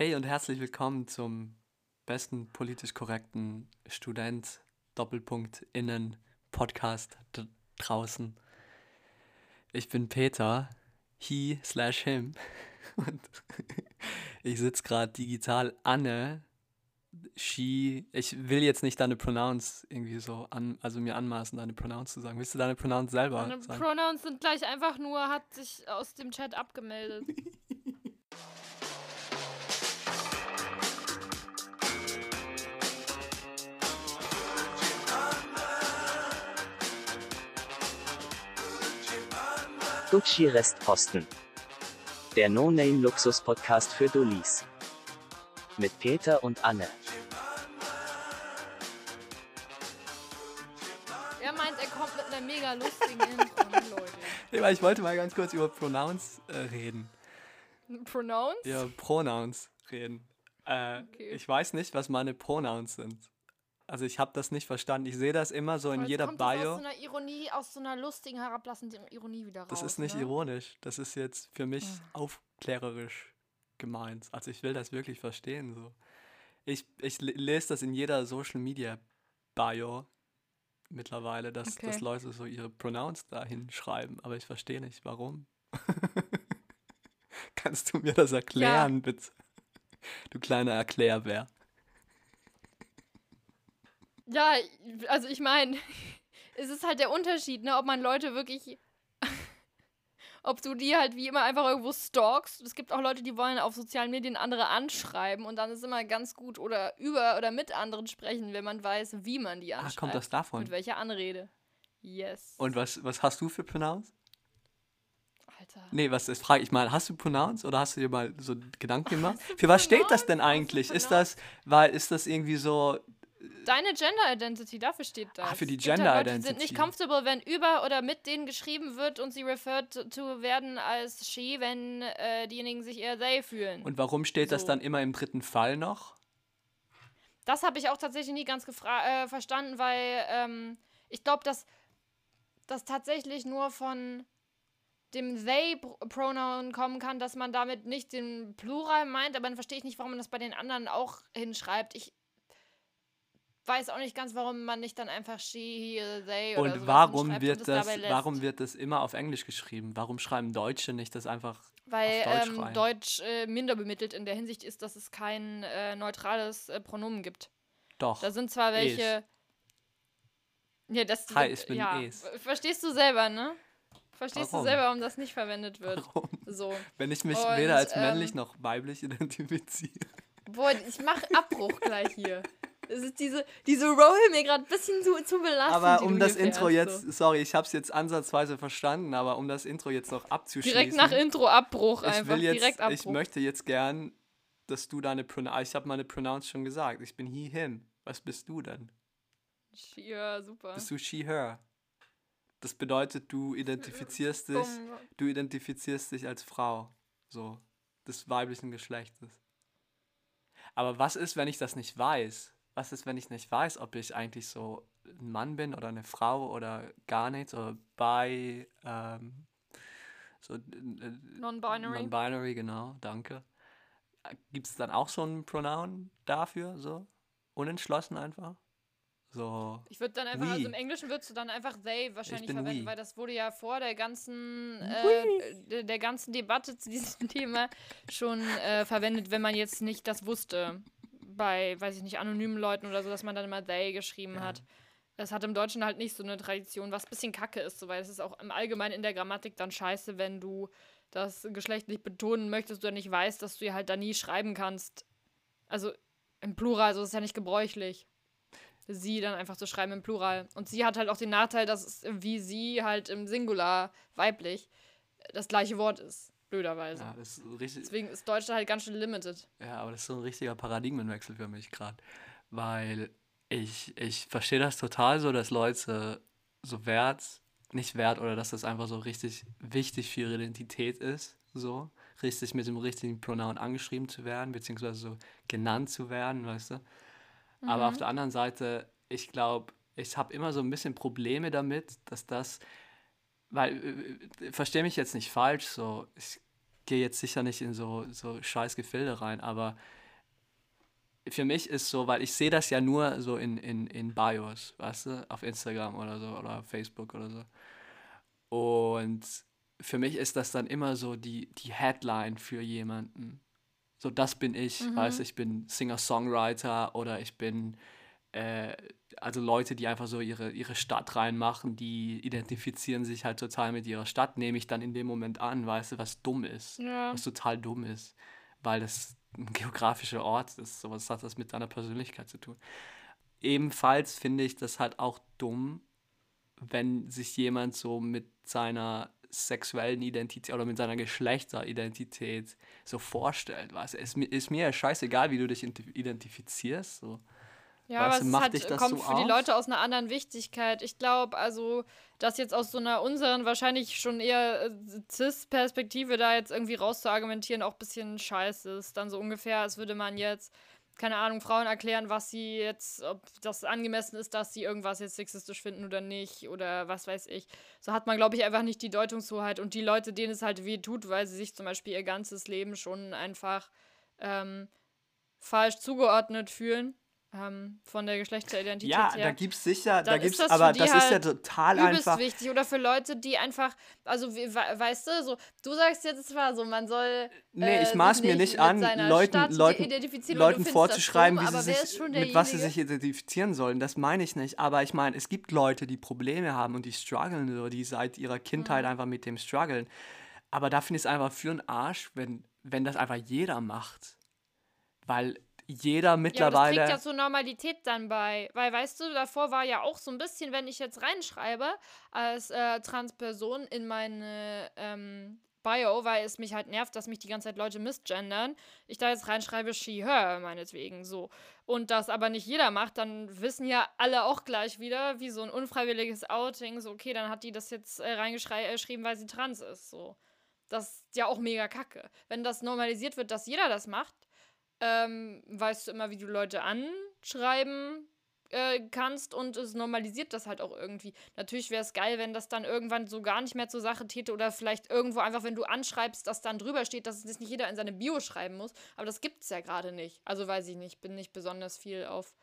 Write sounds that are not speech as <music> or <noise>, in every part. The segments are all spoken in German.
Hey und herzlich willkommen zum besten politisch korrekten Student Doppelpunkt innen Podcast draußen. Ich bin Peter, he slash him <laughs> und ich sitze gerade digital Anne, she, ich will jetzt nicht deine Pronouns irgendwie so an, also mir anmaßen, deine Pronouns zu sagen. Willst du deine Pronouns selber Meine sagen? Pronouns sind gleich einfach nur, hat sich aus dem Chat abgemeldet. <laughs> Gucci Restposten. Der No-Name-Luxus-Podcast für Dullis. Mit Peter und Anne. er meint, er kommt mit einer mega lustigen Intro, ne, Leute. <laughs> Ich wollte mal ganz kurz über Pronouns äh, reden. Pronouns? Ja, Pronouns reden. Äh, Okay. Ich weiß nicht, was meine Pronouns sind. Also ich habe das nicht verstanden. Ich sehe das immer so in jeder kommt das Bio. aus so einer Ironie, aus so einer lustigen, herablassenden Ironie wieder raus. Das ist nicht ne? ironisch. Das ist jetzt für mich Ah. aufklärerisch gemeint. Also ich will das wirklich verstehen. So. Ich, ich le- lese das in jeder Social Media Bio mittlerweile, dass, dass Okay. Leute so ihre Pronouns dahin schreiben. Aber ich verstehe nicht, warum. <laughs> Kannst du mir das erklären, bitte? Du kleiner Erklärbär. Ja, also ich meine, <laughs> es ist halt der Unterschied, ne, ob man Leute wirklich, <laughs> ob du die halt wie immer einfach irgendwo stalkst. Es gibt auch Leute, die wollen auf sozialen Medien andere anschreiben und dann ist immer ganz gut oder über oder mit anderen sprechen, wenn man weiß, wie man die Ah, anschreibt. kommt das davon? Mit welcher Anrede. Yes. Und was, was hast du für Pronouns? Alter. Nee, was ist, frage ich mal, hast du Pronouns oder hast du dir mal so Gedanken <laughs> gemacht? Für was steht das denn eigentlich? Ist das, weil, ist das irgendwie so, Deine Gender Identity, dafür steht das. Ah, für die Gender halt Leute, die sind nicht Identity. comfortable, wenn über oder mit denen geschrieben wird und sie referred to, to werden als she, wenn äh, diejenigen sich eher they fühlen. und warum steht das So. dann immer im dritten Fall noch? Das habe ich auch tatsächlich nie ganz äh, verstanden, weil ähm, ich glaube, dass das tatsächlich nur von dem they-Pronoun kommen kann, dass man damit nicht den Plural meint, aber dann verstehe ich nicht, warum man das bei den anderen auch hinschreibt. Ich weiß auch nicht ganz, warum man nicht dann einfach she, he, they oder Und warum wird und das, lässt. warum wird das immer auf Englisch geschrieben? Warum schreiben Deutsche nicht das einfach Weil auf Deutsch ähm, rein? Deutsch äh, minder bemittelt in der Hinsicht ist, dass es kein äh, neutrales äh, Pronomen gibt. Doch. Da sind zwar welche. Ja, das Hi, ich bin ja. Es. Ver- Verstehst du selber, ne? Verstehst Warum? du selber, warum das nicht verwendet wird? Warum? So. Wenn ich mich Und, weder als ähm, männlich noch weiblich <laughs> identifiziere. Boah, ich mach Abbruch gleich hier. Es ist diese, diese Roll mir gerade ein bisschen zu, zu belastend. Aber um das Intro jetzt, So. sorry, ich habe es jetzt ansatzweise verstanden, aber um das Intro jetzt noch abzuschließen. Direkt nach Intro Abbruch ich einfach. will jetzt, direkt Abbruch. ich möchte jetzt gern, dass du deine Pronouns, ich habe meine Pronouns schon gesagt. Ich bin he, him. Was bist du denn? ja, super. Bist du she, her? Das bedeutet, du identifizierst dich, du identifizierst dich als Frau, so, des weiblichen Geschlechtes. Aber was ist, wenn ich das nicht weiß? Was ist, wenn ich nicht weiß, ob ich eigentlich so ein Mann bin oder eine Frau oder gar nichts oder bi, ähm, so äh, Non-binary. Non-binary, genau, danke. Gibt es dann auch so ein Pronoun dafür, so? Unentschlossen einfach? So. Ich würde dann einfach, We. also im Englischen würdest du dann einfach they wahrscheinlich verwenden, we. weil das wurde ja vor der ganzen, äh, der, der ganzen Debatte zu diesem <laughs> Thema schon äh, verwendet, wenn man jetzt nicht das wusste. Bei, weiß ich nicht, anonymen Leuten oder so, dass man dann immer they geschrieben Ja. hat. Das hat im Deutschen halt nicht so eine Tradition, was ein bisschen kacke ist, so, weil es ist auch im Allgemeinen in der Grammatik dann scheiße, wenn du das geschlechtlich betonen möchtest oder nicht weißt, dass du ja halt da nie schreiben kannst. Also im Plural, so ist es ja nicht gebräuchlich sie dann einfach zu schreiben im Plural. Und sie hat halt auch den Nachteil, dass es wie sie halt im Singular weiblich das gleiche Wort ist. Blöderweise. Ja, das ist richtig, Deswegen ist Deutsch da halt ganz schön limited. Ja, aber das ist so ein richtiger Paradigmenwechsel für mich gerade. Weil ich, ich verstehe das total so, dass Leute so Wert, nicht Wert, oder dass das einfach so richtig wichtig für ihre Identität ist, so, richtig mit dem richtigen Pronoun angeschrieben zu werden, beziehungsweise so genannt zu werden, weißt du. Aber auf der anderen Seite, ich glaube, ich habe immer so ein bisschen Probleme damit, dass das, weil, äh, verstehe mich jetzt nicht falsch, so, ich gehe jetzt sicher nicht in so, so scheiß Gefilde rein, aber für mich ist so, weil ich sehe das ja nur so in, in, in Bios, weißt du, auf Instagram oder so oder Facebook oder so. Und für mich ist das dann immer so die, die Headline für jemanden. So, das bin ich, mhm. weißt du, ich bin Singer-Songwriter oder ich bin, äh, also Leute, die einfach so ihre, ihre Stadt reinmachen, die identifizieren sich halt total mit ihrer Stadt, nehme ich dann in dem Moment an, weißt du, was dumm ist, ja. was total dumm ist, weil das ein geografischer Ort ist, sowas hat das mit deiner Persönlichkeit zu tun. Ebenfalls finde ich das halt auch dumm, wenn sich jemand so mit seiner sexuellen Identität oder mit seiner Geschlechteridentität so vorstellt. Weißt? Es ist mir ja scheißegal, wie du dich identifizierst. So. Ja, weißt, aber es halt, kommt so für auf? die Leute aus einer anderen Wichtigkeit. Ich glaube, also, dass jetzt aus so einer unseren, wahrscheinlich schon eher äh, Cis-Perspektive da jetzt irgendwie rauszuargumentieren, auch ein bisschen scheiße ist. Dann so ungefähr, als würde man jetzt keine Ahnung, Frauen erklären, was sie jetzt, ob das angemessen ist, dass sie irgendwas jetzt sexistisch finden oder nicht oder was weiß ich. So hat man, glaube ich, einfach nicht die Deutungshoheit und die Leute, denen es halt weh tut, weil sie sich zum Beispiel ihr ganzes Leben schon einfach ähm, falsch zugeordnet fühlen, ähm, von der Geschlechteridentität ja, her. da gibt es sicher, da gibt's, das aber das halt ist ja total einfach. wichtig. Oder für Leute, die einfach, also we weißt du, so, du sagst jetzt zwar so, man soll. Nee, ich äh, maß mir nicht an, Leuten, Leuten, Leuten vorzuschreiben, dumm, wie sie sich, mit was sie sich identifizieren sollen. Das meine ich nicht. Aber ich meine, es gibt Leute, die Probleme haben und die strugglen oder die seit ihrer Kindheit mhm. einfach mit dem strugglen. Aber da finde ich es einfach für einen Arsch, wenn, wenn das einfach jeder macht. Weil jeder mittlerweile. Ja, das trägt ja zur Normalität dann bei. Weil, weißt du, davor war ja auch so ein bisschen, wenn ich jetzt reinschreibe, als äh, Transperson in meine ähm, Bio, weil es mich halt nervt, dass mich die ganze Zeit Leute misgendern, ich da jetzt reinschreibe she, her, meinetwegen so. Und das aber nicht jeder macht, dann wissen ja alle auch gleich wieder, wie so ein unfreiwilliges Outing, so, okay, dann hat die das jetzt äh, reingeschrieben, weil sie trans ist, so. Das ist ja auch mega kacke. Wenn das normalisiert wird, dass jeder das macht, ähm, weißt du immer, wie du Leute anschreiben äh, kannst und es normalisiert das halt auch irgendwie. Natürlich wäre es geil, wenn das dann irgendwann so gar nicht mehr zur Sache täte oder vielleicht irgendwo einfach, wenn du anschreibst, dass dann drüber steht, dass es nicht jeder in seine Bio schreiben muss. Aber das gibt es ja gerade nicht. Also weiß ich nicht, bin nicht besonders viel auf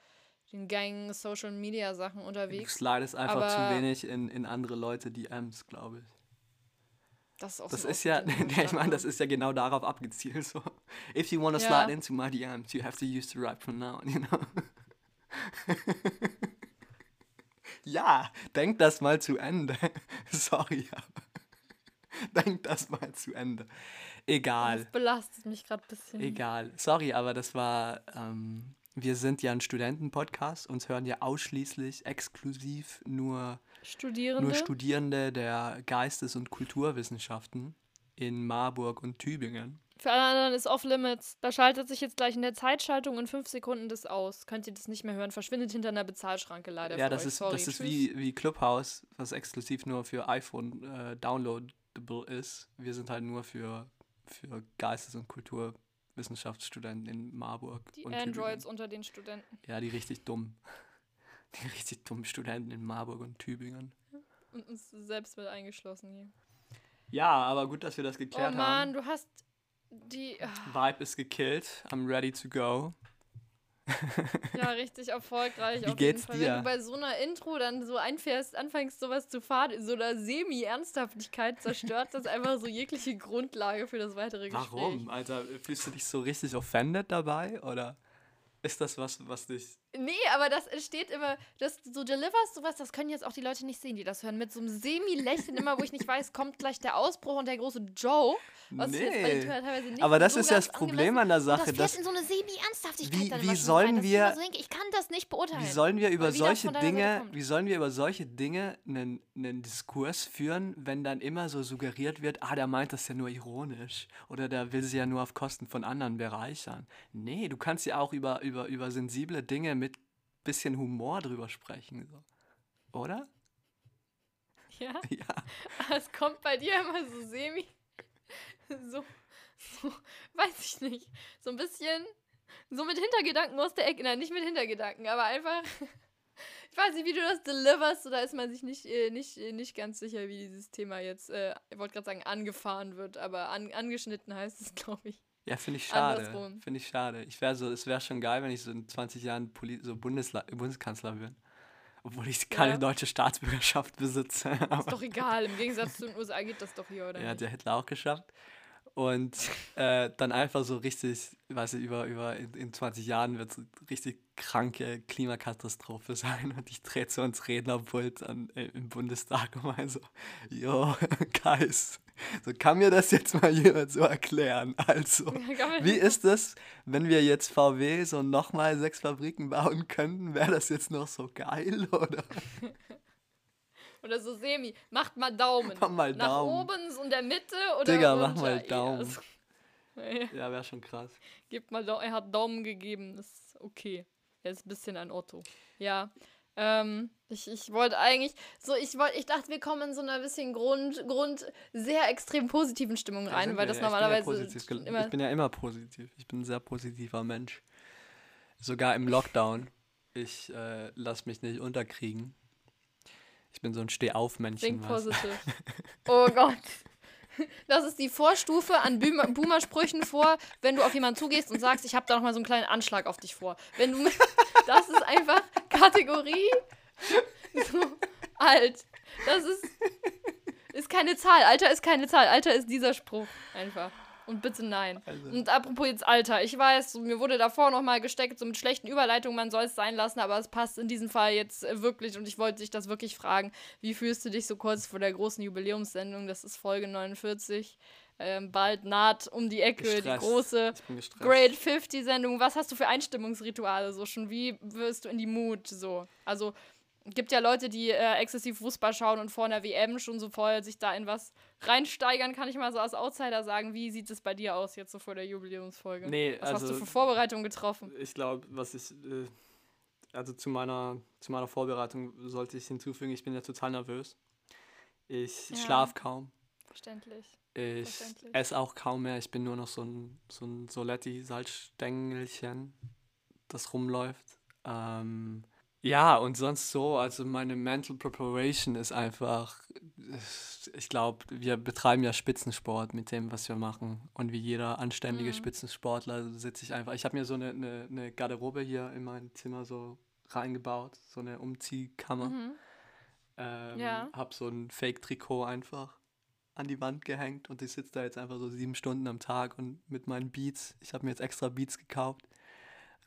den Gang Social Media Sachen unterwegs. Du slidest einfach aber zu wenig in, in andere Leute DMs, glaube ich. Das ist, auch das so ist <laughs> ja, ich meine, das ist ja genau darauf abgezielt. So, if you want to slide into my DMs, you have to use the right pronoun, <laughs> you know. ja, denk das mal zu Ende. <laughs> Sorry, aber denk das mal zu Ende. Egal. Das belastet mich gerade ein bisschen. Egal. Sorry, aber das war. Ähm, wir sind ja ein Studentenpodcast. Uns hören ja ausschließlich exklusiv nur Studierende, nur Studierende der Geistes- und Kulturwissenschaften in Marburg und Tübingen. Für alle anderen ist off-limits. Da schaltet sich jetzt gleich in der Zeitschaltung in fünf Sekunden das aus. Könnt ihr das nicht mehr hören? Verschwindet hinter einer Bezahlschranke leider. Ja, das euch. ist, Sorry. das ist wie, wie Clubhouse, was exklusiv nur für iPhone äh, downloadable ist. Wir sind halt nur für, für Geistes- und Kulturwissenschaftsstudenten in Marburg. Die und Androids Tübingen. unter den Studenten. Ja, die richtig dumm. Die <laughs> richtig dummen Studenten in Marburg und Tübingen. Und uns selbst mit eingeschlossen hier. Ja, aber gut, dass wir das geklärt haben. Oh Mann, haben. du hast die. Oh. Vibe ist gekillt. I'm ready to go. ja, richtig erfolgreich. <laughs> Wie geht's Fall. dir? Wenn du bei so einer Intro dann so einfährst, anfängst sowas zu fahren, in so einer Semi-Ernsthaftigkeit, zerstört das einfach so jegliche Grundlage für das weitere Gespräch. Warum? Alter, fühlst du dich so richtig offended dabei? Oder ist das was, was dich Nee, aber das steht immer, dass du deliverst sowas, das können jetzt auch die Leute nicht sehen, die das hören, mit so einem Semi-Lächeln immer, wo ich nicht weiß, kommt gleich der Ausbruch und der große Joke. Was nee. jetzt teilweise nicht aber das so ist ja das Problem an der Sache. Das fährt in so eine Semi-Ernsthaftigkeit wie, dann wie sollen rein, wir, so denke, ich kann das nicht beurteilen. Wie sollen wir über solche Dinge, wie sollen wir über solche Dinge einen, einen Diskurs führen, wenn dann immer so suggeriert wird, ah, der meint das ja nur ironisch oder der will sie ja nur auf Kosten von anderen bereichern. Nee, du kannst ja auch über, über, über sensible Dinge mit bisschen Humor drüber sprechen. So. Oder? Ja? <laughs> Ja. es kommt bei dir immer so semi. <laughs> So, so, weiß ich nicht. So ein bisschen. So mit Hintergedanken aus der Ecke. Nein, nicht mit Hintergedanken, aber einfach. <laughs> Ich weiß nicht, wie du das deliverst, so da ist man sich nicht, äh, nicht, äh, nicht ganz sicher, wie dieses Thema jetzt, äh, ich wollte gerade sagen, angefahren wird, aber an, angeschnitten heißt es, glaube ich. Ja, finde ich schade. Finde ich schade. Ich wäre so, es wäre schon geil, wenn ich so in 20 Jahren Poli so Bundesla Bundeskanzler bin. Obwohl ich keine Ja. deutsche Staatsbürgerschaft besitze. Ist doch egal, im Gegensatz zu den USA geht das doch hier, oder? Ja, hat der Hitler auch geschafft. Und äh, dann einfach so richtig, weiß ich, über, über in, in 20 Jahren wird es richtig kranke Klimakatastrophe <laughs> sein. Und ich trete so ins Rednerpult an, äh, im Bundestag und meine so, jo, <laughs> Guys, so kann mir das jetzt mal jemand so erklären. Also, wie ist es, wenn wir jetzt VW so nochmal sechs Fabriken bauen könnten? Wäre das jetzt noch so geil, <laughs> oder? Oder so semi. Macht mal Daumen. Mach mal Nach Daumen. oben, so in der Mitte oder Digga, runter? mach mal Daumen. Ja, <laughs> Ja, wäre schon krass. Gibt mal Daumen. Er hat Daumen gegeben. Ist okay. Er ist ein bisschen ein Otto. Ja. Ähm, ich, ich wollte eigentlich, so, ich wollte, ich dachte, wir kommen in so einer bisschen Grund, Grund, sehr extrem positiven Stimmung rein, sind weil das ja. Ich bin ja normalerweise immer. Ich bin ja immer positiv. Ich bin ein sehr positiver Mensch. Sogar im Lockdown. Ich äh, lasse mich nicht unterkriegen. Ich bin so ein Steh-auf-Männchen. Think positive. <laughs> Oh Gott. Das ist die Vorstufe an Boomer- Boomer-Sprüchen vor, wenn du auf jemanden zugehst und sagst, ich habe da noch mal so einen kleinen Anschlag auf dich vor. Wenn du, das ist einfach Kategorie so alt. Das ist, ist keine Zahl. Alter ist keine Zahl. Alter ist dieser Spruch einfach. Und bitte nein. Also- Und apropos jetzt Alter, ich weiß, mir wurde davor noch mal gesteckt, so mit schlechten Überleitungen, man soll es sein lassen, aber es passt in diesem Fall jetzt äh, wirklich und ich wollte dich das wirklich fragen. Wie fühlst du dich so kurz vor der großen Jubiläumssendung? Das ist Folge 49. Ähm, bald naht um die Ecke die Gestresst. große Ich bin gestresst. Great 50-Sendung. Was hast du für Einstimmungsrituale so schon? Wie wirst du in die Mut so? Also gibt ja Leute, die äh, exzessiv Fußball schauen und vor einer WM schon so voll sich da in was reinsteigern, kann ich mal so als Outsider sagen. Wie sieht es bei dir aus jetzt so vor der Jubiläumsfolge? Nee, was hast du also- für Vorbereitungen getroffen? Ich glaube, was ich, äh, also zu meiner, zu meiner Vorbereitung sollte ich hinzufügen, ich bin ja total nervös. Ich Ja. schlafe kaum. Verständlich. Ich Verständlich. esse auch kaum mehr. Ich bin nur noch so ein, so ein Soletti-Salzstängelchen, das rumläuft. Ähm, ja, und sonst so, also meine Mental Preparation ist einfach, ich glaube, wir betreiben ja Spitzensport mit dem, was wir machen. Und wie jeder anständige Mhm. Spitzensportler sitze ich einfach, ich habe mir so eine, eine, eine Garderobe hier in mein Zimmer so reingebaut, so eine Umziehkammer. Mhm. Ähm, Ja. Hab so ein Fake-Trikot einfach an die Wand gehängt und ich sitze da jetzt einfach so sieben Stunden am Tag und mit meinen Beats, ich habe mir jetzt extra Beats gekauft,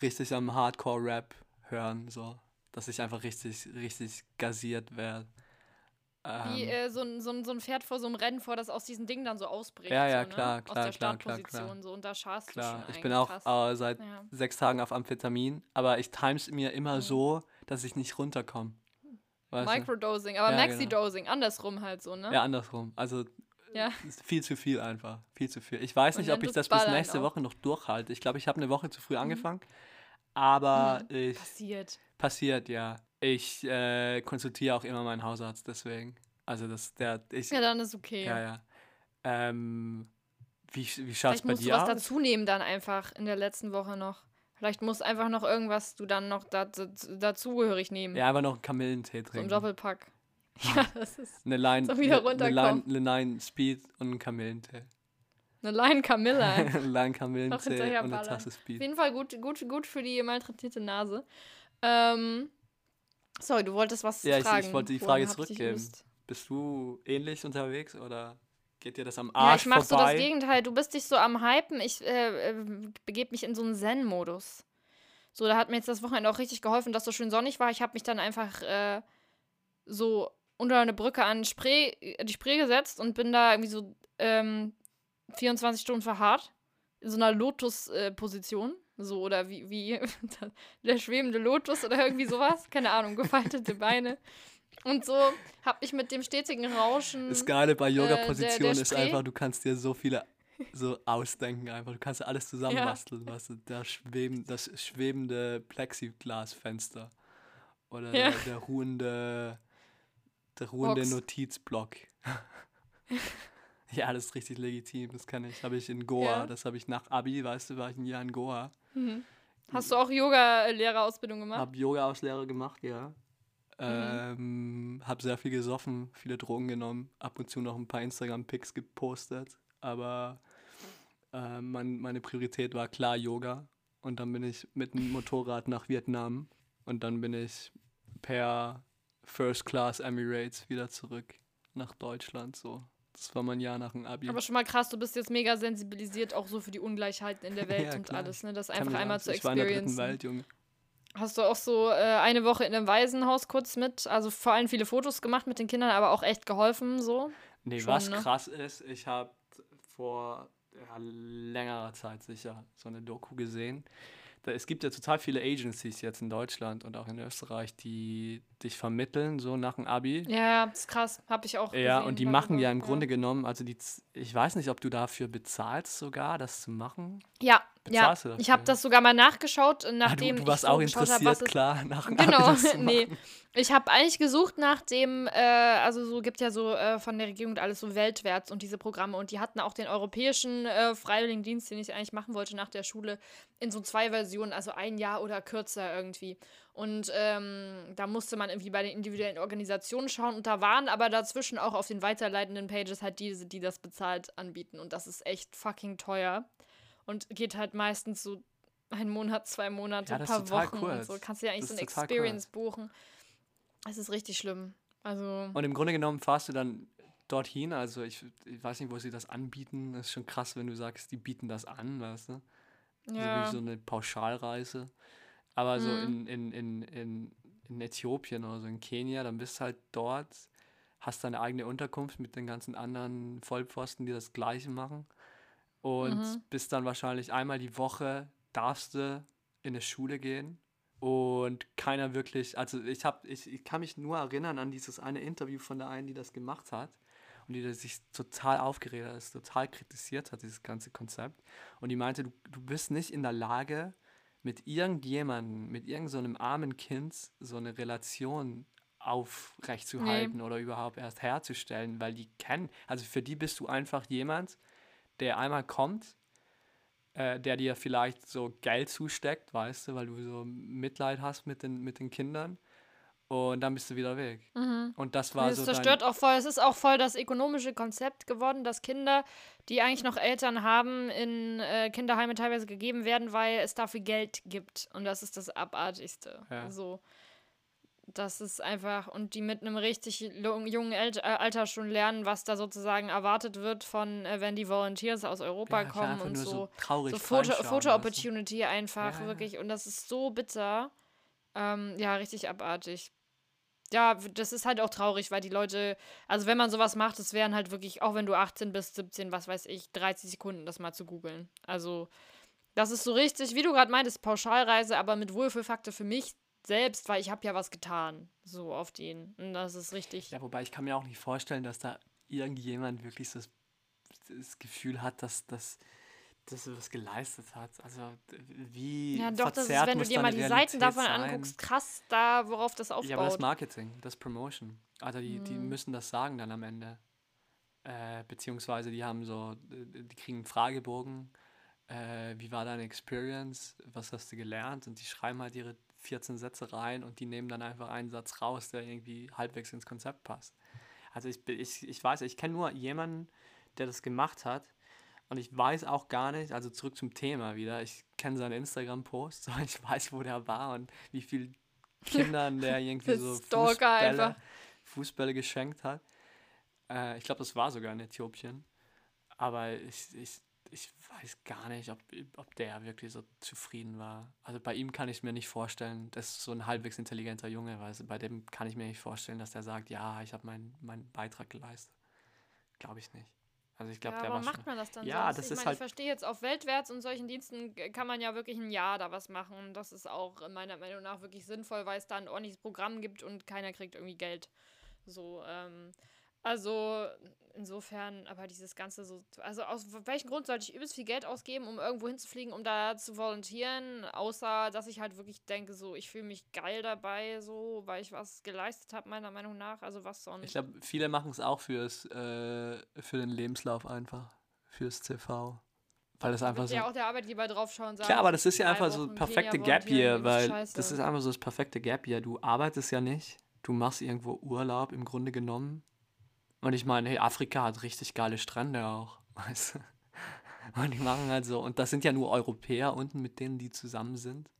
richtig am Hardcore-Rap hören, so, dass ich einfach richtig, richtig gasiert werde. Wie Ähm, äh, so, ein, so, ein, so ein Pferd vor so einem Rennen vor, das aus diesen Dingen dann so ausbricht. Ja, ja, so, ne? klar, Aus klar, der klar, klar, Startposition klar. so und da scharst du klar, schon ich bin auch äh, seit Ja. sechs Tagen auf Amphetamin, aber ich times mir immer Mhm. so, dass ich nicht runterkomme. Weißt? Microdosing, aber Ja, genau. Maxi-Dosing, andersrum halt so, ne? Ja, andersrum. Also Ja. viel zu viel einfach. Viel zu viel. Ich weiß nicht, ob ich das bis Ballern nächste auch. Woche noch durchhalte. Ich glaube, ich habe eine Woche zu früh angefangen. Aber Mhm. ich, Passiert. Passiert, ja. Ich äh, konsultiere auch immer meinen Hausarzt, deswegen. Also das, der, ich, Ja, dann ist okay. ja, ja. Ähm, wie, wie schaut es Vielleicht bei musst du dir was aus? dazu nehmen dann einfach in der letzten Woche noch. Vielleicht muss einfach noch irgendwas du dann noch da, da, dazugehörig nehmen. Ja, einfach noch einen Kamillentee so im trinken. Doppelpack. <laughs> <laughs> Ja, das ist eine Line, So wieder eine, eine Line, eine Line Speed und einen Kamillentee. eine Line Camilla. eine Line Kamillentee und eine. Tasse Auf Speed. jeden Fall gut, gut, gut für die malträtierte Nase. Ähm, sorry, du wolltest was Ja, ich- ich wollte die Frage zurückgeben. Bist du ähnlich unterwegs oder geht dir das am Ja, Arsch ich mach so vorbei? das Gegenteil. Du bist dich so am Hypen. Ich äh, äh, begebe mich in so einen Zen-Modus. So, da hat mir jetzt das Wochenende auch richtig geholfen, dass so schön sonnig war. Ich habe mich dann einfach äh, so unter eine Brücke an Spree, äh, die Spree gesetzt und bin da irgendwie so ähm, 24 Stunden verharrt. In so einer Lotus-Position. So, oder wie, wie <laughs> der schwebende Lotus oder irgendwie sowas. Keine Ahnung, gefaltete Beine. Und so habe ich mit dem stetigen Rauschen. Das Geile bei äh, der- Yoga-Position der ist einfach, du kannst dir so viele so ausdenken einfach. Du kannst alles zusammenbasteln, weißt du, der schweben, das schwebende Plexiglasfenster oder Ja. der, der ruhende, der ruhende Box. Notizblock. <laughs> ja, das ist richtig legitim, das kann ich. Habe ich in Goa, Ja. das habe ich nach Abi, weißt du, war ich ein Jahr in Goa. Mhm. Hast du auch Yoga-Lehrerausbildung gemacht? Habe Yoga-Auslehre gemacht, ja. Ähm, Hab sehr viel gesoffen, viele Drogen genommen, ab und zu noch ein paar Instagram-Pics gepostet. Aber äh, mein, meine Priorität war klar Yoga. Und dann bin ich mit dem Motorrad nach Vietnam. Und dann bin ich per First Class Emirates wieder zurück nach Deutschland. So. Das war mein Jahr nach dem Abi. Aber schon mal krass, du bist jetzt mega sensibilisiert auch so für die Ungleichheiten in der <laughs> Welt Ja, und alles, ne? Das einfach einmal zu Ich war in der. Welt, Junge. Hast du auch so äh, eine Woche in einem Waisenhaus kurz mit, also vor allem viele Fotos gemacht mit den Kindern, aber auch echt geholfen so? Nee, Schon, was ne? krass ist, ich habe vor ja, längerer Zeit sicher so eine Doku gesehen. Da, es gibt ja total viele Agencies jetzt in Deutschland und auch in Österreich, die dich vermitteln, so nach dem Abi. Ja, das ist krass, habe ich auch Ja, gesehen, und die machen ja im Grunde genommen, also die, ich weiß nicht, ob du dafür bezahlst sogar, das zu machen. Ja, ja. Ich habe das sogar mal nachgeschaut, Ah, nachdem du, du warst ich auch hab, interessiert, es klar, nach <laughs> Genau, <laughs> nee. Ich habe eigentlich gesucht nach dem, äh, also so gibt ja so äh, von der Regierung alles so weltwärts und diese Programme und die hatten auch den europäischen äh, Freiwilligendienst, den ich eigentlich machen wollte nach der Schule, in so zwei Versionen, also ein Jahr oder kürzer irgendwie. Und ähm, da musste man irgendwie bei den individuellen Organisationen schauen und da waren aber dazwischen auch auf den weiterleitenden Pages halt diese, die das bezahlt anbieten und das ist echt fucking teuer und geht halt meistens so einen Monat, zwei Monate, Ja, ein paar Wochen und kurz. so. Kannst du ja eigentlich Das so eine Experience buchen. Es ist richtig schlimm. Also, Und im Grunde genommen fahrst du dann dorthin, also ich, ich weiß nicht, wo sie das anbieten. Das ist schon krass, wenn du sagst, die bieten das an, weißt du? ja. So wie so eine Pauschalreise. Aber so Mhm. in, in, in, in, in Äthiopien oder so in Kenia, dann bist du halt dort, hast deine eigene Unterkunft mit den ganzen anderen Vollpfosten, die das Gleiche machen. Und Mhm. bist dann wahrscheinlich einmal die Woche, darfst du in eine Schule gehen. Und keiner wirklich, also ich habe, ich, ich kann mich nur erinnern an dieses eine Interview von der einen, die das gemacht hat und die sich total aufgeregt hat, das total kritisiert hat, dieses ganze Konzept. Und die meinte, du, du bist nicht in der Lage, mit irgendjemandem, mit irgendeinem so einem armen Kind so eine Relation aufrechtzuhalten oder überhaupt erst herzustellen, weil die kennen, also für die bist du einfach jemand, der einmal kommt, äh, der dir vielleicht so Geld zusteckt, weißt du, weil du so Mitleid hast mit den, mit den Kindern und dann bist du wieder weg. Mhm. Und das war Das so zerstört dein, auch voll. Es ist auch voll das ökonomische Konzept geworden, dass Kinder, die eigentlich noch Eltern haben, in äh, Kinderheime teilweise gegeben werden, weil es dafür Geld gibt. Und das ist das Abartigste. Ja. So. Das ist einfach, und die mit einem richtig jungen äh, Alter schon lernen, was da sozusagen erwartet wird von, äh, wenn die Volunteers aus Europa ja, kommen und so. so traurig so Foto, Foto Opportunity einfach, Ja, ja. wirklich. Und das ist so bitter. Ähm, ja, richtig abartig. Ja, das ist halt auch traurig, weil die Leute, also wenn man sowas macht, es wären halt wirklich, auch wenn du 18 bist, 17, was weiß ich, 30 Sekunden, das mal zu googeln. Also, das ist so richtig, wie du gerade meintest, Pauschalreise, aber mit Wohlfühlfaktor für mich selbst, weil ich habe ja was getan, so auf den. Und das ist richtig. Ja, wobei ich kann mir auch nicht vorstellen, dass da irgendjemand wirklich so das, das Gefühl hat, dass, dass, dass er was geleistet hat. Also wie Ja, doch, das ist, wenn du dir mal die Seiten Realität davon sein. anguckst, krass da, worauf das aufbaut. Ja, aber das Marketing, das Promotion. Also die, die Mhm. müssen das sagen dann am Ende. Äh, beziehungsweise die haben so, die kriegen einen Fragebogen. Äh, wie war deine Experience? Was hast du gelernt? Und die schreiben halt ihre 14 Sätze rein und die nehmen dann einfach einen Satz raus, der irgendwie halbwegs ins Konzept passt. Also ich, ich, ich weiß, ich kenne nur jemanden, der das gemacht hat. Und ich weiß auch gar nicht, also zurück zum Thema wieder, ich kenne seinen Instagram-Post, so <laughs> ich weiß, wo der war und wie viel Kindern der <laughs> irgendwie so Fußbälle. Fußbälle geschenkt hat. Äh, ich glaube, das war sogar in Äthiopien. Aber ich, ich, ich weiß gar nicht, ob, ob der wirklich so zufrieden war. Also bei ihm kann ich mir nicht vorstellen, das ist so ein halbwegs intelligenter Junge, weil bei dem kann ich mir nicht vorstellen, dass der sagt, ja, ich habe meinen meinen Beitrag geleistet. Glaube ich nicht. Also ich glaube, ja, der aber war macht man das dann Ja, sonst? das ich meine, halt- ich verstehe jetzt auf Weltwärts und solchen Diensten kann man ja wirklich ein Jahr da was machen. Das ist auch meiner Meinung nach wirklich sinnvoll, weil es da ein ordentliches Programm gibt und keiner kriegt irgendwie Geld. So, ähm, also insofern, aber dieses Ganze so, also aus welchem Grund sollte ich übelst viel Geld ausgeben, um irgendwo hinzufliegen, um da zu volontieren, außer dass ich halt wirklich denke, so, ich fühle mich geil dabei, so, weil ich was geleistet habe, meiner Meinung nach. Also was sonst. Ich glaube, viele machen es auch fürs, äh, für den Lebenslauf einfach. Fürs CV. Weil das einfach so. ja auch der Arbeitgeber draufschauen sagen. Klar, aber das ist ja einfach so Wochen perfekte Gap Year, weil scheiße. das ist einfach so das perfekte Gap Year. Du arbeitest ja nicht, du machst irgendwo Urlaub im Grunde genommen. Und ich meine, hey, Afrika hat richtig geile Strände auch. <laughs> Weißt du? Und die machen halt so, und das sind ja nur Europäer unten, mit denen die zusammen sind.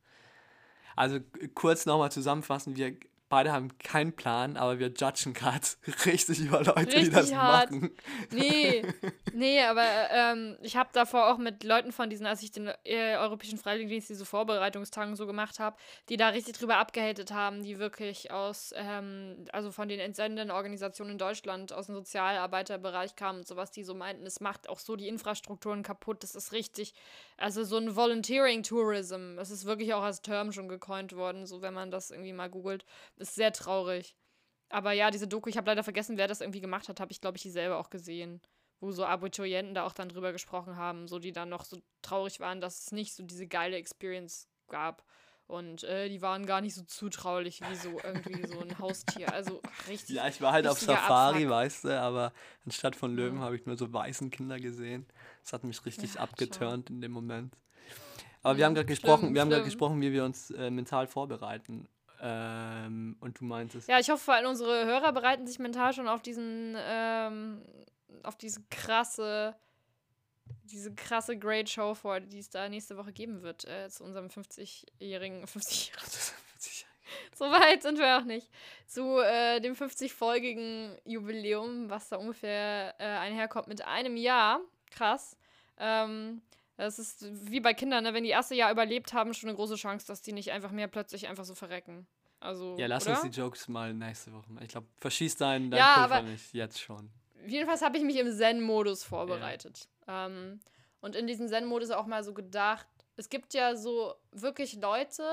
Also kurz nochmal zusammenfassen, wir beide haben keinen Plan, aber wir judgen gerade <laughs> richtig über Leute, richtig die das hart. machen. Nee, <laughs> nee, aber ähm, ich habe davor auch mit Leuten von diesen, als ich den äh, Europäischen Freiwilligendienst diese Vorbereitungstagen so gemacht habe, die da richtig drüber abgehatet haben, die wirklich aus, ähm, also von den entsendenden Organisationen in Deutschland, aus dem Sozialarbeiterbereich kamen und sowas, die so meinten, es macht auch so die Infrastrukturen kaputt, das ist richtig, also so ein Volunteering Tourism, das ist wirklich auch als Term schon gecoint worden, so wenn man das irgendwie mal googelt ist sehr traurig. Aber ja, diese Doku, ich habe leider vergessen, wer das irgendwie gemacht hat, habe ich, glaube ich, die selber auch gesehen. Wo so Abiturienten da auch dann drüber gesprochen haben, so die dann noch so traurig waren, dass es nicht so diese geile Experience gab. Und äh, die waren gar nicht so zutraulich wie so irgendwie so ein Haustier. Also richtig. Ja, ich war halt auf Safari, Abfuck. weißt du, aber anstatt von Löwen ja. habe ich nur so weißen Kinder gesehen. Das hat mich richtig ja, abgeturnt in dem Moment. Aber wir haben gerade gesprochen, wir haben gerade gesprochen, wie wir uns äh, mental vorbereiten. Ähm, und du meintest. Ja, ich hoffe, vor allem unsere Hörer bereiten sich mental schon auf diesen, ähm, auf diese krasse, diese krasse Great Show vor, die es da nächste Woche geben wird, äh, zu unserem 50-jährigen, 50 <laughs> so weit sind wir auch nicht. Zu äh, dem 50-folgigen Jubiläum, was da ungefähr äh, einherkommt mit einem Jahr. Krass. Ähm, das ist wie bei Kindern, ne? wenn die erste Jahr überlebt haben, schon eine große Chance, dass die nicht einfach mehr plötzlich einfach so verrecken. Also, ja, lass oder? uns die Jokes mal nächste Woche. Ich glaube, verschieß deinen dein ja, Pulver nicht, jetzt schon. Jedenfalls habe ich mich im Zen-Modus vorbereitet. Ja. Ähm, und in diesem Zen-Modus auch mal so gedacht, es gibt ja so wirklich Leute,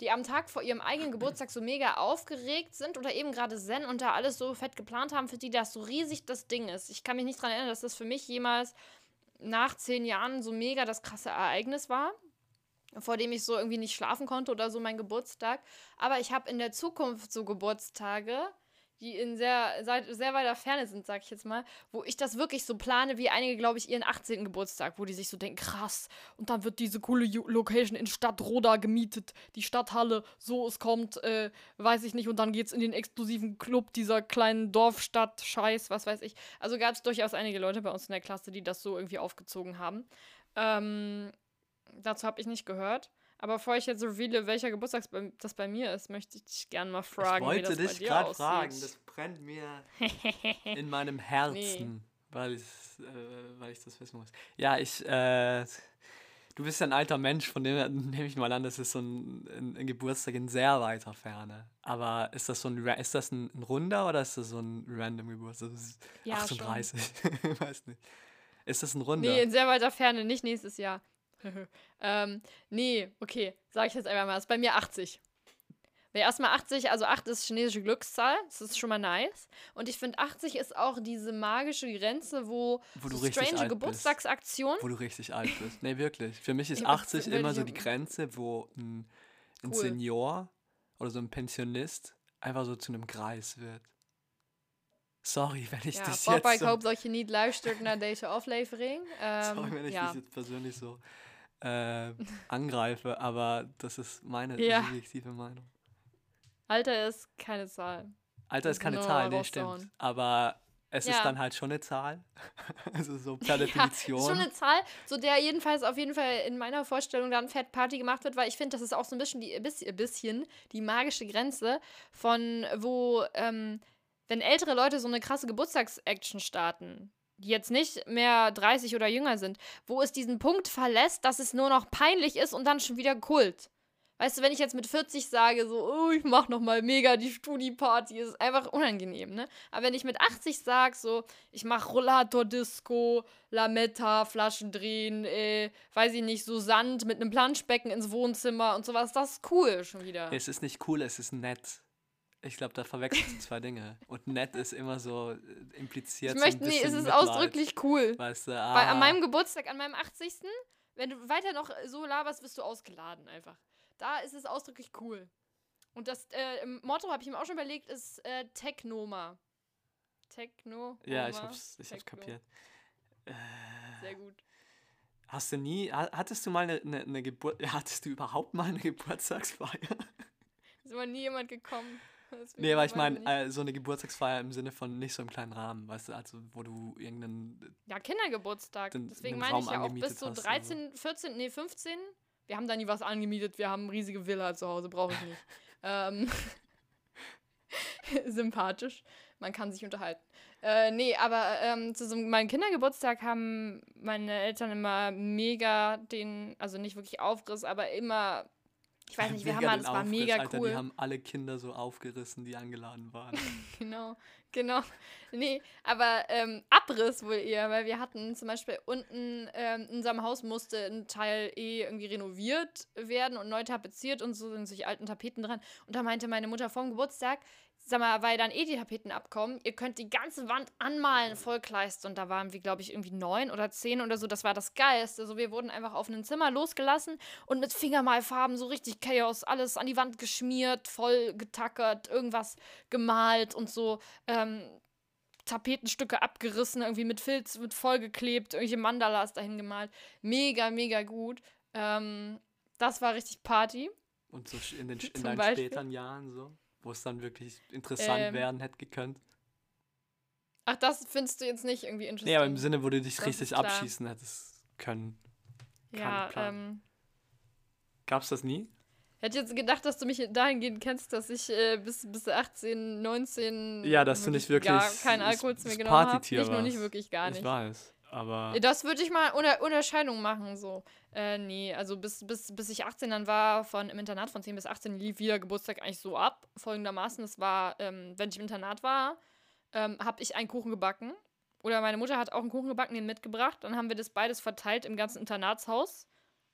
die am Tag vor ihrem eigenen Geburtstag so mega aufgeregt sind oder eben gerade Zen und da alles so fett geplant haben, für die das so riesig das Ding ist. Ich kann mich nicht daran erinnern, dass das für mich jemals nach zehn Jahren so mega das krasse Ereignis war, vor dem ich so irgendwie nicht schlafen konnte oder so mein Geburtstag. Aber ich habe in der Zukunft so Geburtstage, die in sehr, sehr weiter Ferne sind, sag ich jetzt mal, wo ich das wirklich so plane, wie einige, glaube ich, ihren 18. Geburtstag, wo die sich so denken, krass, und dann wird diese coole Location in Stadt Roda gemietet, die Stadthalle, so es kommt, äh, weiß ich nicht, und dann geht's in den exklusiven Club dieser kleinen Dorfstadt, Scheiß, was weiß ich. Also gab es durchaus einige Leute bei uns in der Klasse, die das so irgendwie aufgezogen haben. Ähm, dazu habe ich nicht gehört. Aber bevor ich jetzt reveale, welcher Geburtstag das bei mir ist, möchte ich dich gerne mal fragen. Ich wollte dich gerade fragen, das brennt mir <laughs> in meinem Herzen, nee. weil, ich, äh, weil ich das wissen muss. Ja, ich, äh, du bist ja ein alter Mensch, von dem nehme ich mal an, das ist so ein, ein, ein, Geburtstag in sehr weiter Ferne. Aber ist das so ein, ist das ein, ein runder oder ist das so ein random Geburtstag? Das ist ja, 38, <laughs> weiß nicht. Ist das ein runder? Nee, in sehr weiter Ferne, nicht nächstes Jahr. <laughs> ähm, nee, okay, sag ich jetzt einfach mal. Ist bei mir 80. Wäre erstmal 80, also 8 ist chinesische Glückszahl, das ist schon mal nice. Und ich finde, 80 ist auch diese magische Grenze, wo, wo du so strange Geburtstagsaktion. Wo du richtig alt bist. Nee, wirklich. Für mich <laughs> ist 80 immer so die Grenze, wo ein, ein cool. Senior oder so ein Pensionist einfach so zu einem Kreis wird. Sorry, wenn ich ja, das Papa, jetzt. ik so dat je niet luistert naar deze aflevering. Um, Sorry, wenn ich ja. das jetzt persönlich so äh, <laughs> angreife, aber das ist meine ja. subjektive Meinung. Alter ist keine Zahl. Alter ist keine Zahl, nee, stimmt. Aber es ja. ist dann halt schon eine Zahl. <laughs> also so <laughs> per Definition. Ja, ist schon eine Zahl, so der jedenfalls auf jeden Fall in meiner Vorstellung dann Fett Party gemacht wird, weil ich finde, das ist auch so ein bisschen die, bisschen die magische Grenze von wo, ähm, wenn ältere Leute so eine krasse Geburtstagsaction starten, die jetzt nicht mehr 30 oder jünger sind, wo es diesen Punkt verlässt, dass es nur noch peinlich ist und dann schon wieder Kult. Weißt du, wenn ich jetzt mit 40 sage, so, oh, ich mach noch mal mega die Studi-Party, ist einfach unangenehm, ne? Aber wenn ich mit 80 sage, so, ich mach Rollator-Disco, Lametta, Flaschen drehen, äh, weiß ich nicht, so Sand mit einem Planschbecken ins Wohnzimmer und sowas, das ist cool schon wieder. Es ist nicht cool, es ist nett. Ich glaube, da verwechselst du zwei Dinge. Und nett ist immer so äh, impliziert. Ich möchte, so nee, es ist Mitleid. ausdrücklich cool. Weißt du, ah. Weil an meinem Geburtstag, an meinem 80. Wenn du weiter noch so laberst, wirst du ausgeladen einfach. Da ist es ausdrücklich cool. Und das äh, Motto, habe ich mir auch schon überlegt, ist äh, Technoma. Techno. Ja, ich hab's, ich hab's kapiert. Äh, Sehr gut. Hast du nie, hattest du mal eine, eine, eine Geburt, <laughs> hattest du überhaupt mal eine Geburtstagsfeier? Ist immer nie jemand gekommen. <laughs> Deswegen Nee, aber ich meine, äh, so eine Geburtstagsfeier im Sinne von nicht so im kleinen Rahmen, weißt du, also wo du irgendeinen. Ja, Kindergeburtstag. den- Deswegen meine ich ja auch bis so hast oder so. 13, 14, nee, 15. Wir haben da nie was angemietet. Wir haben eine riesige Villa zu Hause, brauche ich nicht. <laughs> ähm, <laughs> sympathisch. Man kann sich unterhalten. Äh, nee, aber ähm, zu so meinem Kindergeburtstag haben meine Eltern immer mega den, also nicht wirklich Aufriss, aber immer, ich weiß nicht, wir haben mal, es war Aufriss, mega Alter, cool. Die haben alle Kinder so aufgerissen, die eingeladen waren. <laughs> Genau, genau. Nee, aber ähm, Abriss wohl eher, weil wir hatten zum Beispiel unten ähm, in unserem Haus musste ein Teil eh irgendwie renoviert werden und neu tapeziert und so sind sich alten Tapeten dran. Und da meinte meine Mutter vorm Geburtstag, sag mal, weil dann eh die Tapeten abkommen, ihr könnt die ganze Wand anmalen, Vollkleist. Und da waren wir, glaube ich, irgendwie neun oder zehn oder so. Das war das Geilste. Also wir wurden einfach auf ein Zimmer losgelassen und mit Fingermalfarben so richtig Chaos, alles an die Wand geschmiert, voll getackert, irgendwas gemalt und so. Ähm, Tapetenstücke abgerissen, irgendwie mit Filz, mit vollgeklebt, irgendwelche Mandalas dahin gemalt. Mega, mega gut. Ähm, das war richtig Party. Und so in, den, <laughs> in deinen späteren Jahren so, wo es dann wirklich interessant Ähm, werden hätte gekönnt. Ach, das findest du jetzt nicht irgendwie interessant? Nee, aber im Sinne, wo du dich Das richtig abschießen hättest können. Ja, ähm, Gab's das nie? hätte jetzt gedacht, dass du mich dahingehend kennst, dass ich äh, bis, bis 18, 19 Ja, dass du nicht wirklich gar keinen Alkohol zu mir genommen. Partytier Nicht nur nicht wirklich gar nicht. Ich weiß, aber Das würde ich mal unter Unterscheidung machen, so. Äh, nee, also bis, bis, bis ich 18 dann war, von im Internat von 10 bis 18 lief jeder Geburtstag eigentlich so ab. Folgendermaßen, es war, ähm, wenn ich im Internat war, ähm, habe ich einen Kuchen gebacken. Oder meine Mutter hat auch einen Kuchen gebacken, den mitgebracht. Dann haben wir das beides verteilt im ganzen Internatshaus.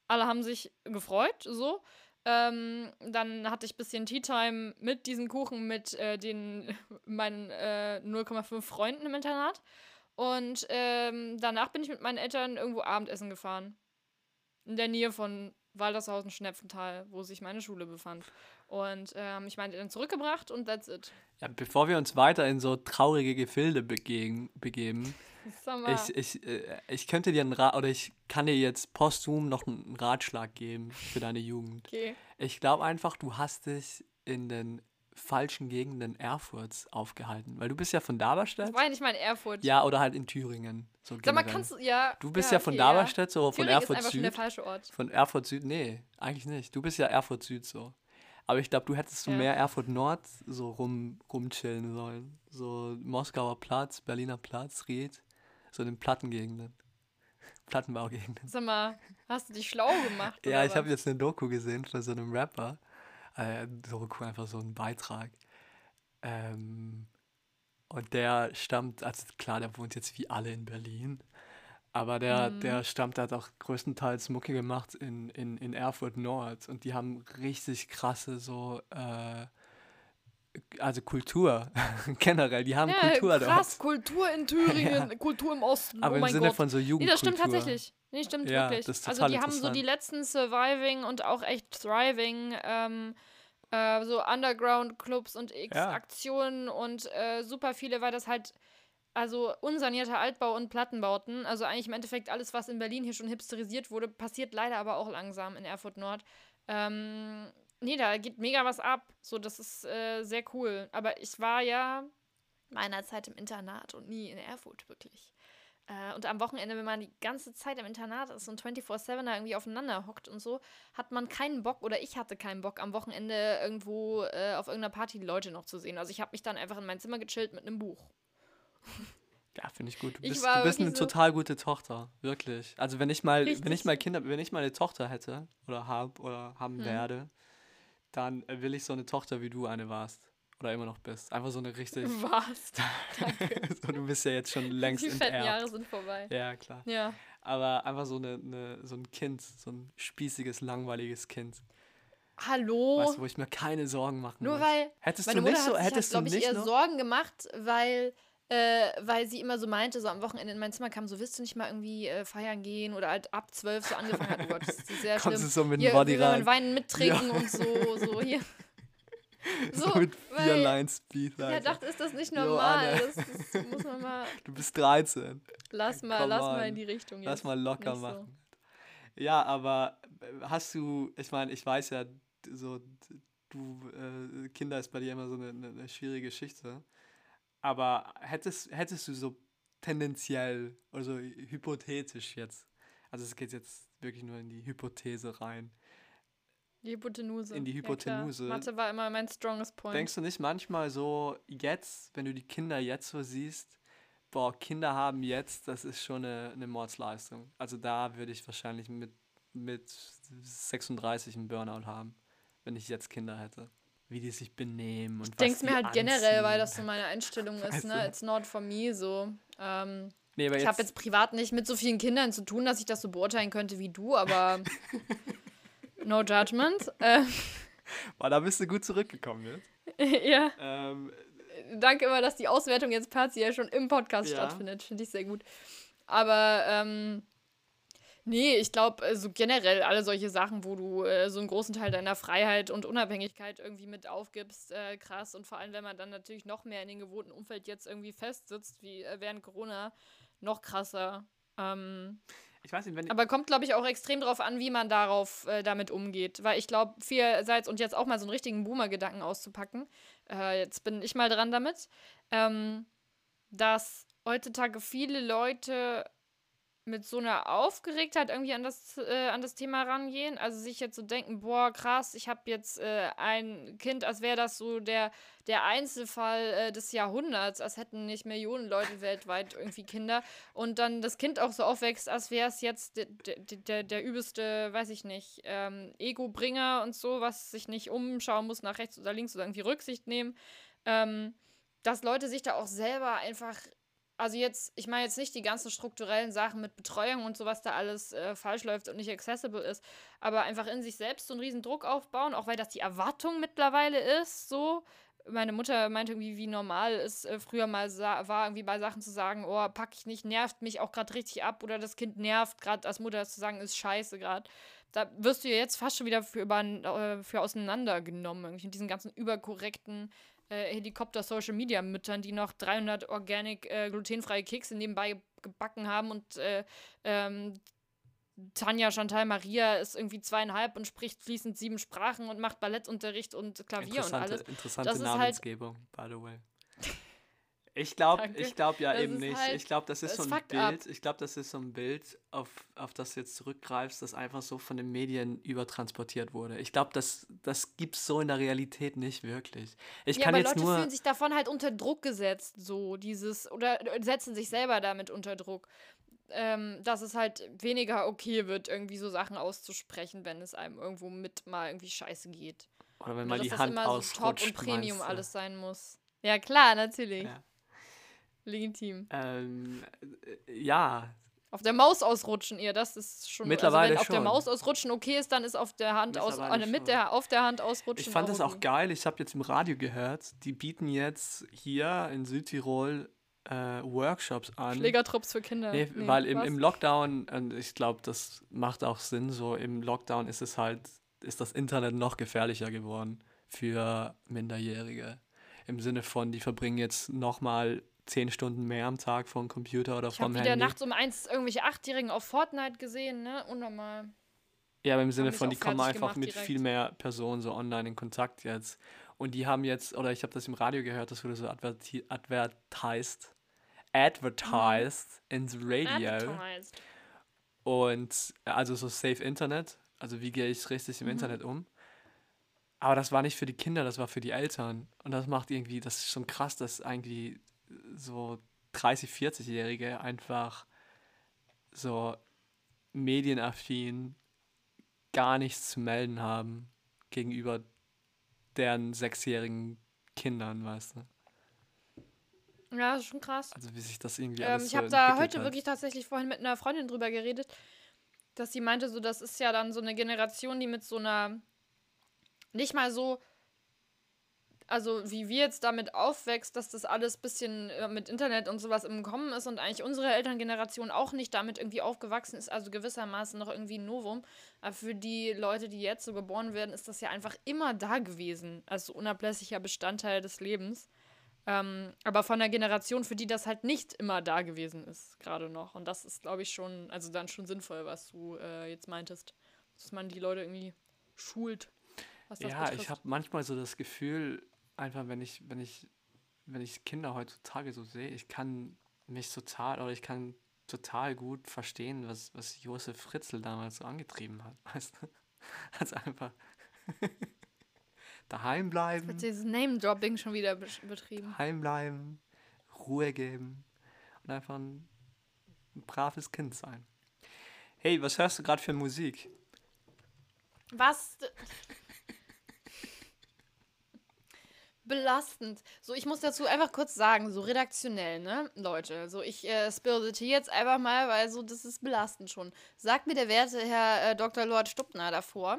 Alle haben sich gefreut, so. Ähm, dann hatte ich ein bisschen Tea Time mit diesem Kuchen, mit äh, den, <laughs> meinen äh, 0,5 Freunden im Internat. Und ähm, danach bin ich mit meinen Eltern irgendwo Abendessen gefahren. In der Nähe von Waldershausen, Schnepfenthal, wo sich meine Schule befand. Und ähm, ich meine Eltern zurückgebracht und that's it. ja, bevor wir uns weiter in so traurige Gefilde begegen, begeben, <laughs> ich, ich, äh, ich könnte dir einen Rat, oder ich kann dir jetzt posthum noch einen Ratschlag geben für deine Jugend. okay. Ich glaube einfach, du hast dich in den falschen Gegenden Erfurts aufgehalten, weil du bist ja von Das Daberstedt. war ja nicht mal in Erfurt. Ja, oder halt in Thüringen. So Sag mal, kannst du, ja. Du bist ja, von okay, Daberstedt, so von Thüringen ist Erfurt einfach schon der Süd. falsche Ort. Von Erfurt Süd, nee, eigentlich nicht. Du bist ja Erfurt Süd so. Aber ich glaube, du hättest so Ja. mehr Erfurt Nord so rum, rumchillen sollen. So Moskauer Platz, Berliner Platz, Ried, so in den Plattengegenden. <laughs> Plattenbaugegenden. Sag mal, hast du dich schlau gemacht? Ja, ich habe jetzt eine Doku gesehen von so einem Rapper. Äh, einfach so ein Beitrag. Ähm, und der stammt, also klar, der wohnt jetzt wie alle in Berlin. Aber der, Mhm. der stammt, der hat auch größtenteils Mucke gemacht in, in, in Erfurt Nord. Und die haben richtig krasse so, äh, also Kultur <laughs> generell. Die haben Ja, Kultur krass, dort. Kultur in Thüringen, <laughs> Kultur im Osten. Aber oh im mein Sinne Gott. von so Nee, Jugendkultur. das stimmt tatsächlich. Nee, stimmt Ja, wirklich. also die haben so die letzten Surviving und auch echt Thriving, ähm, äh, so Underground-Clubs und Ja. X-Aktionen und äh, super viele, weil das halt, also unsanierter Altbau und Plattenbauten, also eigentlich im Endeffekt alles, was in Berlin hier schon hipsterisiert wurde, passiert leider aber auch langsam in Erfurt Nord. Ähm, nee, da geht mega was ab. So, das ist äh, sehr cool. Aber ich war ja meiner Zeit im Internat und nie in Erfurt wirklich. Äh, und am Wochenende, wenn man die ganze Zeit im Internat ist und 24-7 da irgendwie aufeinander hockt und so, hat man keinen Bock oder ich hatte keinen Bock, am Wochenende irgendwo äh, auf irgendeiner Party die Leute noch zu sehen. Also ich habe mich dann einfach in mein Zimmer gechillt mit einem Buch. Ja, finde ich gut. Du bist, du bist eine so- total gute Tochter, wirklich. Also wenn ich mal, wenn Richtig. ich mal Kinder, wenn ich mal eine Tochter hätte oder hab oder haben Hm. werde, dann will ich so eine Tochter wie du eine warst oder immer noch bist. Einfach so eine richtig. <laughs> Was? <laughs> so, du bist ja jetzt schon längst die fetten enterbt. Jahre sind vorbei. Ja, klar. Ja. Aber einfach so eine, eine so ein Kind, so ein spießiges, langweiliges Kind, Hallo? weißt du, wo ich mir keine Sorgen machen Nur muss. weil hättest meine du Mutter nicht so, hat sich, hättest glaube du ich, nicht eher noch, Sorgen gemacht, weil, äh, weil sie immer so meinte, so am Wochenende in mein Zimmer kam, so willst du nicht mal irgendwie äh, feiern gehen oder halt ab zwölf so angefangen hat. Oh Gott, das ist <laughs> sehr schlimm. du so mit dem Hier, Body rein, Wein mittrinken und so, so hier. <laughs> so, mit vier weil- Lines Speed, Ja, Alter. dachte, ist das nicht Jo, normal? Anne. Das, das muss man mal. <laughs> Du bist 13. Lass mal, Come lass mal in die Richtung jetzt. Lass mal locker nicht so. machen. Ja, aber äh, hast du, ich meine, ich weiß ja, so, du äh, Kinder ist bei dir immer so eine, eine, eine schwierige Geschichte. Aber hättest, hättest du so tendenziell, also hypothetisch jetzt, also es geht jetzt wirklich nur in die Hypothese rein. Die Hypotenuse. In die Hypotenuse. Ja, Mathe war immer mein strongest point. Denkst du nicht manchmal so, jetzt, wenn du die Kinder jetzt so siehst, boah, Kinder haben jetzt, das ist schon eine, eine Mordsleistung. Also da würde ich wahrscheinlich mit, mit 36 einen Burnout haben, wenn ich jetzt Kinder hätte. Wie die sich benehmen und ich denke was mir die halt generell, anziehen. weil das so meine Einstellung <laughs> ist, ne? du? It's not for me so. Ähm, Nee, ich habe jetzt privat nicht mit so vielen Kindern zu tun, dass ich das so beurteilen könnte wie du, aber <laughs> no judgment. Äh, <laughs> boah, da bist du gut zurückgekommen jetzt. ja, Ähm, danke immer, dass die Auswertung jetzt partiell schon im Podcast Ja. stattfindet. Finde ich sehr gut. Aber ähm, nee, ich glaube, so generell alle solche Sachen, wo du äh, so einen großen Teil deiner Freiheit und Unabhängigkeit irgendwie mit aufgibst, äh, krass. Und vor allem, wenn man dann natürlich noch mehr in den gewohnten Umfeld jetzt irgendwie festsitzt, wie äh, während Corona, noch krasser. Ähm, ich weiß nicht, wenn aber kommt, glaube ich, auch extrem drauf an, wie man darauf äh, damit umgeht. Weil ich glaube, vielerseits und jetzt auch mal so einen richtigen Boomer-Gedanken auszupacken, äh, jetzt bin ich mal dran damit, ähm, dass heutzutage viele Leute mit so einer Aufgeregtheit irgendwie an das, äh, an das Thema rangehen. Also sich jetzt so denken, boah, krass, ich habe jetzt äh, ein Kind, als wäre das so der, der Einzelfall äh, des Jahrhunderts, als hätten nicht Millionen Leute weltweit irgendwie Kinder. Und dann das Kind auch so aufwächst, als wäre es jetzt der, übelste, weiß ich nicht, ähm, Ego-Bringer und so, was sich nicht umschauen muss nach rechts oder links oder irgendwie Rücksicht nehmen. Ähm, dass Leute sich da auch selber einfach also jetzt, ich meine jetzt nicht die ganzen strukturellen Sachen mit Betreuung und so, was da alles äh, falsch läuft und nicht accessible ist, aber einfach in sich selbst so einen riesen Druck aufbauen, auch weil das die Erwartung mittlerweile ist, so. Meine Mutter meinte irgendwie, wie normal es äh, früher mal war, irgendwie bei Sachen zu sagen, oh, pack ich nicht, nervt mich auch gerade richtig ab oder das Kind nervt gerade als Mutter zu sagen, ist scheiße gerade. Da wirst du ja jetzt fast schon wieder für, über, äh, für auseinandergenommen, irgendwie mit diesen ganzen überkorrekten äh, Helikopter-Social-Media-Müttern, die noch 300 organic äh, glutenfreie Kekse nebenbei gebacken haben und äh, ähm, Tanja Chantal Maria ist irgendwie zweieinhalb und spricht fließend sieben Sprachen und macht Ballettunterricht und Klavier und alles. interessante Das ist halt- Namensgebung, by the way. <laughs> Ich glaube, ich glaube ja Das eben nicht. halt- ich glaube, das ist so ein fuckt ab. Bild. Ich glaube, das ist so ein Bild, auf, auf das du jetzt zurückgreifst, das einfach so von den Medien übertransportiert wurde. Ich glaube, das, das gibt es so in der Realität nicht wirklich. Ich ja, kann aber jetzt Leute nur. fühlen sich davon halt unter Druck gesetzt, so dieses, oder setzen sich selber damit unter Druck. Ähm, dass es halt weniger okay wird, irgendwie so Sachen auszusprechen, wenn es einem irgendwo mit mal irgendwie scheiße geht. Oder wenn mal die das Hand immer so Top ausrutscht. und Premium alles sein muss. Ja, klar, natürlich. Ja. Legitim. Ähm, äh, ja, Auf der Maus ausrutschen ihr, das ist schon. Mittlerweile also wenn auf der. Maus ausrutschen okay ist, dann ist auf der Hand aus, äh, mit schon. der auf der Hand ausrutschen. ich fand das auch geil. Ich habe jetzt im Radio gehört, die bieten jetzt hier in Südtirol äh, Workshops an. Schlägertrupps für Kinder. Nee, Nee, weil im, was? im Lockdown, und ich glaube, das macht auch Sinn, so im Lockdown ist es halt, ist das Internet noch gefährlicher geworden für Minderjährige. Im Sinne von, die verbringen jetzt nochmal zehn Stunden mehr am Tag vor dem Computer oder Ich habe vom wieder Handy. nachts um eins irgendwelche Achtjährigen auf Fortnite gesehen, ne? Unnormal. Ja, aber im Sinne von, die kommen einfach mit direkt. viel mehr Personen so online in Kontakt jetzt. Und die haben jetzt, oder ich habe das im Radio gehört, das wurde so adverti advertised, advertised ins Radio. Advertised. Und äh, also so Safe Internet, also wie gehe ich richtig Mhm. im Internet um. Aber das war nicht für die Kinder, das war für die Eltern. Und das macht irgendwie, das ist schon krass, dass eigentlich so 30, 40-Jährige einfach so medienaffin gar nichts zu melden haben gegenüber deren sechsjährigen Kindern, weißt du? Ja, das ist schon krass. Also wie sich das irgendwie Ähm, alles ich so habe da heute hat. wirklich tatsächlich vorhin mit einer Freundin drüber geredet, dass sie meinte, so das ist ja dann so eine Generation, die mit so einer nicht mal so also wie wir jetzt damit aufwächst, dass das alles bisschen äh, mit Internet und sowas im Kommen ist und eigentlich unsere Elterngeneration auch nicht damit irgendwie aufgewachsen ist, also gewissermaßen noch irgendwie ein Novum. Aber für die Leute, die jetzt so geboren werden, ist das ja einfach immer da gewesen, also unablässiger Bestandteil des Lebens. Ähm, aber von der Generation, für die das halt nicht immer da gewesen ist, gerade noch. Und das ist, glaube ich, schon, also dann schon sinnvoll, was du äh, jetzt meintest. Dass man die Leute irgendwie schult. was das Ja, ich habe manchmal so das Gefühl, einfach wenn ich, wenn ich, wenn ich Kinder heutzutage so sehe, ich kann mich total oder ich kann total gut verstehen, was, was Josef Fritzl damals so angetrieben hat. <laughs> Weißt du? Also einfach <laughs> daheim bleiben, Wird dieses Name-Dropping schon wieder betrieben. daheim bleiben, Ruhe geben und einfach ein, ein braves Kind sein. Hey, was hörst du gerade für Musik? Was? Belastend. So, ich muss dazu einfach kurz sagen, so redaktionell, ne, Leute. So, ich äh, spirite jetzt einfach mal, weil so, das ist belastend schon. Sagt mir der werte Herr äh, Dr. Lord Stuppner davor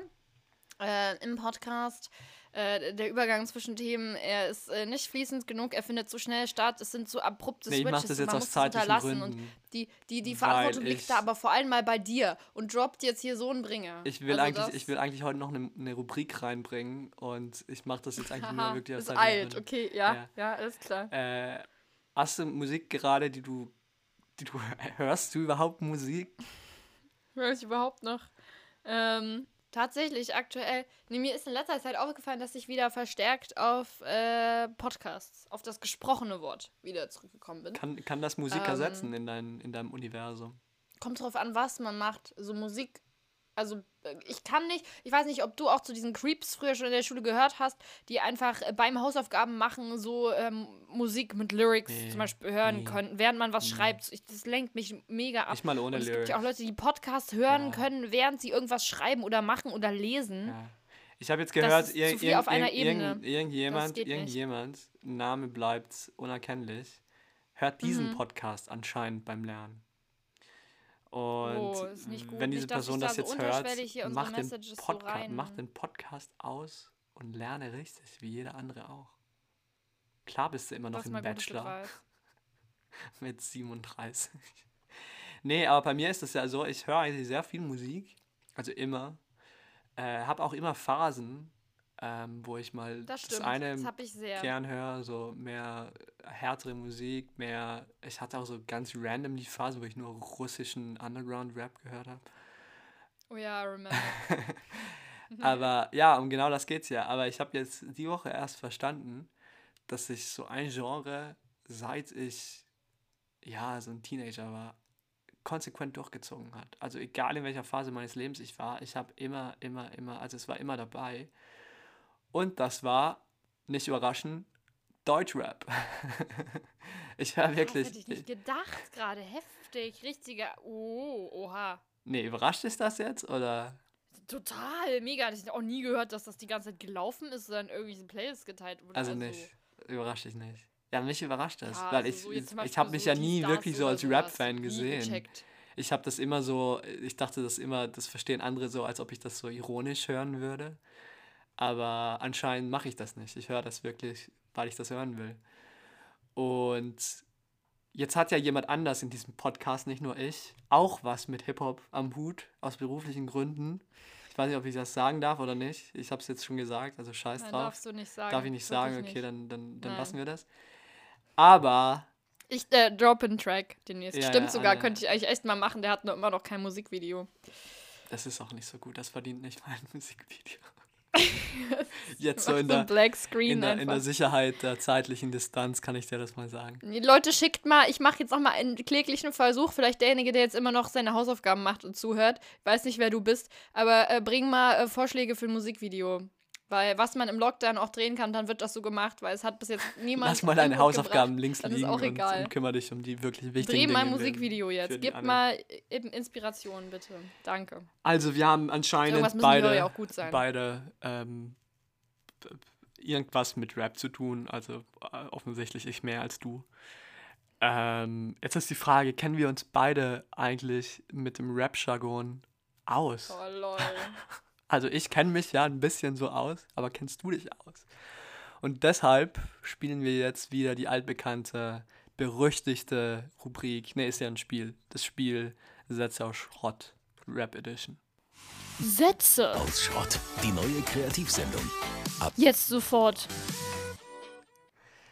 äh, im Podcast, äh, der Übergang zwischen Themen, er ist äh, nicht fließend genug, er findet zu schnell statt, es sind so abrupte Nee, Switches, das jetzt man aus muss zeitlichen unterlassen und Gründen. die, die, die Verantwortung liegt da aber vor allem mal bei dir und droppt jetzt hier so einen Bringer. Ich will, Also eigentlich, ich will eigentlich heute noch eine, eine Rubrik reinbringen und ich mache das jetzt eigentlich nur wirklich aus ist alt, Gründen. okay, ja, Ja. ja, alles klar. Äh, hast du Musik gerade, die du, die du <laughs> hörst du überhaupt Musik? Höre ich überhaupt noch? Ähm, tatsächlich aktuell, nee, mir ist in letzter Zeit aufgefallen, dass ich wieder verstärkt auf äh, Podcasts, auf das gesprochene Wort wieder zurückgekommen bin. Kann, kann das Musik Ähm. ersetzen in, dein, in deinem Universum? Kommt drauf an, was man macht. So Musik, also ich kann nicht, ich weiß nicht, ob du auch zu diesen Creeps früher schon in der Schule gehört hast, die einfach äh, beim Hausaufgaben machen so ähm, Musik mit Lyrics Nee, zum Beispiel hören nee. können, während man was schreibt. Ich, das lenkt mich mega ab. Nicht mal ohne Und es gibt Lyrics. ja auch Leute, die Podcasts hören Ja. können, während sie irgendwas schreiben oder machen oder lesen. Ja. Ich habe jetzt gehört, ir zu viel irgend- irgendjemand, irgendjemand, Name bleibt unerkennlich, hört diesen Mhm. Podcast anscheinend beim Lernen. Und Oh, wenn diese Nicht, Person da das so jetzt hört, mach den, Messages so mach den Podcast aus und lerne richtig, wie jeder andere auch. Klar bist du immer noch Das im Bachelor <laughs> mit 37. nee, aber bei mir ist es ja so, ich höre eigentlich sehr viel Musik, also immer. Äh, habe auch immer Phasen, ähm, wo ich mal Das das, eine das habe ich sehr. gern höre, so mehr härtere Musik, mehr. Ich hatte auch so ganz random die Phase, wo ich nur russischen Underground-Rap gehört habe. Oh ja, I remember. <laughs> Aber ja, um genau das geht's ja. Aber ich habe jetzt die Woche erst verstanden, dass ich so ein Genre, seit ich ja so ein Teenager war, konsequent durchgezogen hat. Also egal in welcher Phase meines Lebens ich war, ich habe immer, immer, immer, also es war immer dabei. Und das war, nicht überraschend, Deutschrap. <laughs> ich Das wirklich. hätte ich nicht gedacht gerade. Heftig, richtiger. Oh, oha. Nee, überrascht ist das jetzt? Oder? Total, mega. Ich habe auch nie gehört, dass das die ganze Zeit gelaufen ist oder in irgendwelchen Playlists geteilt wurde. Also nicht. Überrascht dich nicht. Ja, mich überrascht das, Ja, weil also ich, so ich habe mich so ja nie Stars wirklich so als Rap-Fan gesehen. gecheckt. Ich habe das immer so, ich dachte das immer, das verstehen andere so, als ob ich das so ironisch hören würde. Aber anscheinend mache ich das nicht. Ich höre das wirklich, weil ich das hören will. Und jetzt hat ja jemand anders in diesem Podcast, nicht nur ich, auch was mit Hip-Hop am Hut, aus beruflichen Gründen. Ich weiß nicht, ob ich das sagen darf oder nicht. Ich habe es jetzt schon gesagt, also scheiß Nein, drauf. darfst du nicht sagen. Darf ich nicht sagen? Okay, dann, dann, dann Nein. lassen wir das. Aber Ich äh, drop einen Track demnächst. Ja, Stimmt ja, sogar, Anne. könnte ich eigentlich echt mal machen. Der hat nur immer noch kein Musikvideo. das ist auch nicht so gut. Das verdient nicht mal ein Musikvideo. <laughs> Jetzt so in so der, Black Screen in, der, in der. Sicherheit der zeitlichen Distanz kann ich dir das mal sagen. Leute, schickt mal, ich mache jetzt noch mal einen kläglichen Versuch. Vielleicht derjenige, der jetzt immer noch seine Hausaufgaben macht und zuhört. Ich weiß nicht, wer du bist, aber äh, bring mal äh, Vorschläge für ein Musikvideo. Weil was man im Lockdown auch drehen kann, dann wird das so gemacht, weil es hat bis jetzt niemand. Lass mal deine Hausaufgaben gebracht. links Dann ist liegen auch und, egal. und kümmere dich um die wirklich wichtigen Dreh Dinge. mal ein. Musikvideo jetzt. Gib mal Inspiration, bitte. Danke. Also wir haben anscheinend beide, ja auch gut sein. beide ähm, irgendwas mit Rap zu tun. Also äh, offensichtlich ich mehr als du. Ähm, jetzt ist die Frage, kennen wir uns beide eigentlich mit dem Rap-Jargon aus? Oh lol. <laughs> Also ich kenne mich ja ein bisschen so aus, aber kennst du dich aus? Und deshalb spielen wir jetzt wieder die altbekannte, berüchtigte Rubrik. Ne, ist ja ein Spiel. Das Spiel Sätze aus Schrott. Rap Edition. Sätze. Aus Schrott. Die neue Kreativsendung. Jetzt sofort.